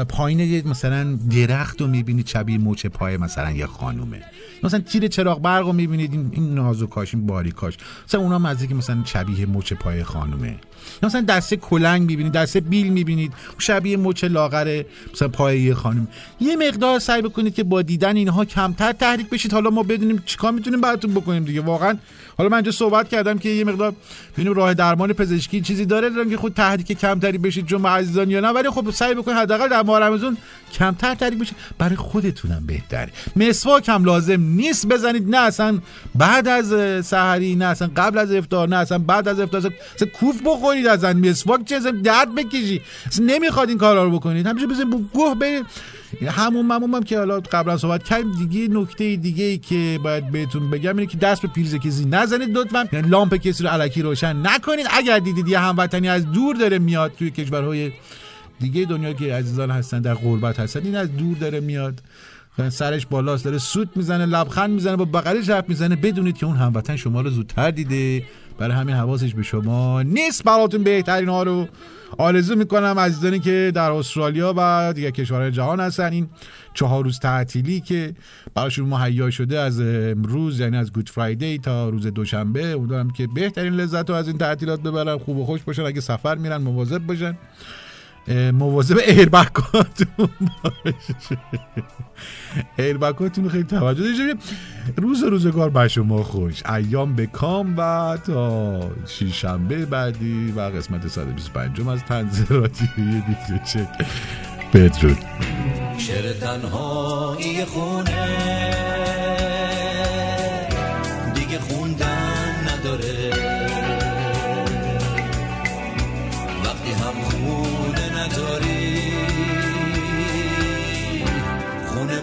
پایین مثلا درخت رو می‌بینید شبیه موچه پای مثلا یه خانومه. مثلا تیر چراغ برق رو می‌بینید این, نازوکاش این باریکاش. مثلا اونا مزه که مثلا شبیه موچه پای خانومه. یا مثلا دسته کلنگ می‌بینید دسته بیل می‌بینید شبیه مچ لاغره مثلا پای یه خانم. یه مقدار سعی بکنید که با دیدن اینها کمتر تحریک بشید. حالا ما بدونیم چیکار می‌تونیم براتون بکنیم دیگه. واقعا حالا من اینجا صحبت کردم که یه مقدار ببینیم راه درمان پزشکی چیزی داره. دارم که خود تحریک کمتری بشید جمع عزیزان یا نه. ولی خب سعی بکنید حداقل در ماه رمضان کمتر تحریک بشید. برای خودتونم بهتره. مسواک هم لازم نیست بزنید. نه اصلا بعد از سحری نه اصلا قبل از افطار نه اصلا بعد از افطار. کوف بخورید. از مسواک چه درد بکشی. نمی‌خواد این کارا رو بکنید. همیشه بزنید گوه برید همون مموم هم که حالا قبلا صحبت کردیم دیگه نکته دیگه ای که باید بهتون بگم اینه که دست به پریز کسی نزنید لطفا. یعنی لامپ کسی رو علکی روشن نکنید. اگر دیدید یه هموطنی از دور داره میاد توی کشورهای دیگه دنیا که عزیزان هستن در غربت هستن این از دور داره میاد. سرش بالاست داره سوت می‌زنه لبخند می‌زنه با بغلش حرف می‌زنه. بدونید که اون هموطن شما رو زودتر دیده. برای همین حواسش به شما نیست. براتون بهترین ها رو آرزو می‌کنم عزیزانی که در استرالیا و دیگه کشورهای جهان هستن. این چهار روز تعطیلی که براشون مهیا شده از امروز یعنی از گود فرایدی تا روز دوشنبه. امیدوارم که بهترین لذت رو از این تعطیلات ببرن. خوب و خوش باشن. اگه سفر میرن مواظب باشن. مواظب ایربکاتون ایربکاتون خیلی توجه داشته روز روزگار به شما خوش. ایام به کام و تا شنبه بعدی و قسمت 125 از رادیوی دیجی چک. بدرود. شعر تنهایی خونه.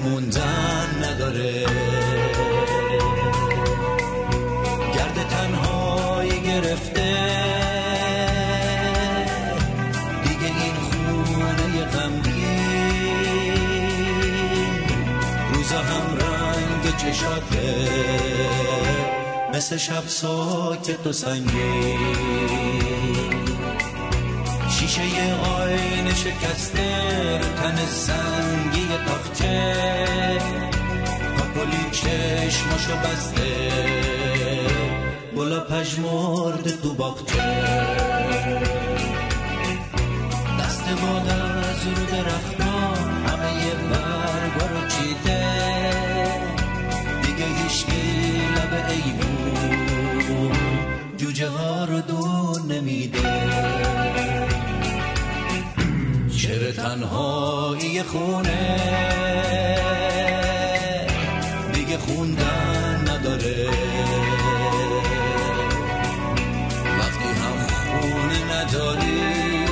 موندن نداره. گرد تنهایی گرفته. دیگه این خونه غمگین. روزا هم رنگ چشاته. مثل شب ساکت و سنگین. شکسته رو تن سنگی تاخچه پاپولی چشماشو بسته. گلا پژمرده تو باغچه. دست باد از رو درختا همه یه برگا رو چیده. دیگه هیچکی لب ایوون. جوجه ها رو دو نمیده. شعر تنهایی خونه. دیگه خوندن نداره. وقتی هم خونه نداری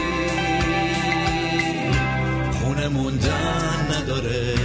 خونه موندن نداره.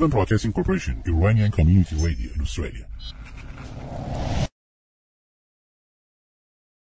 Seven Broadcasting Corporation, Iranian Community Radio in Australia.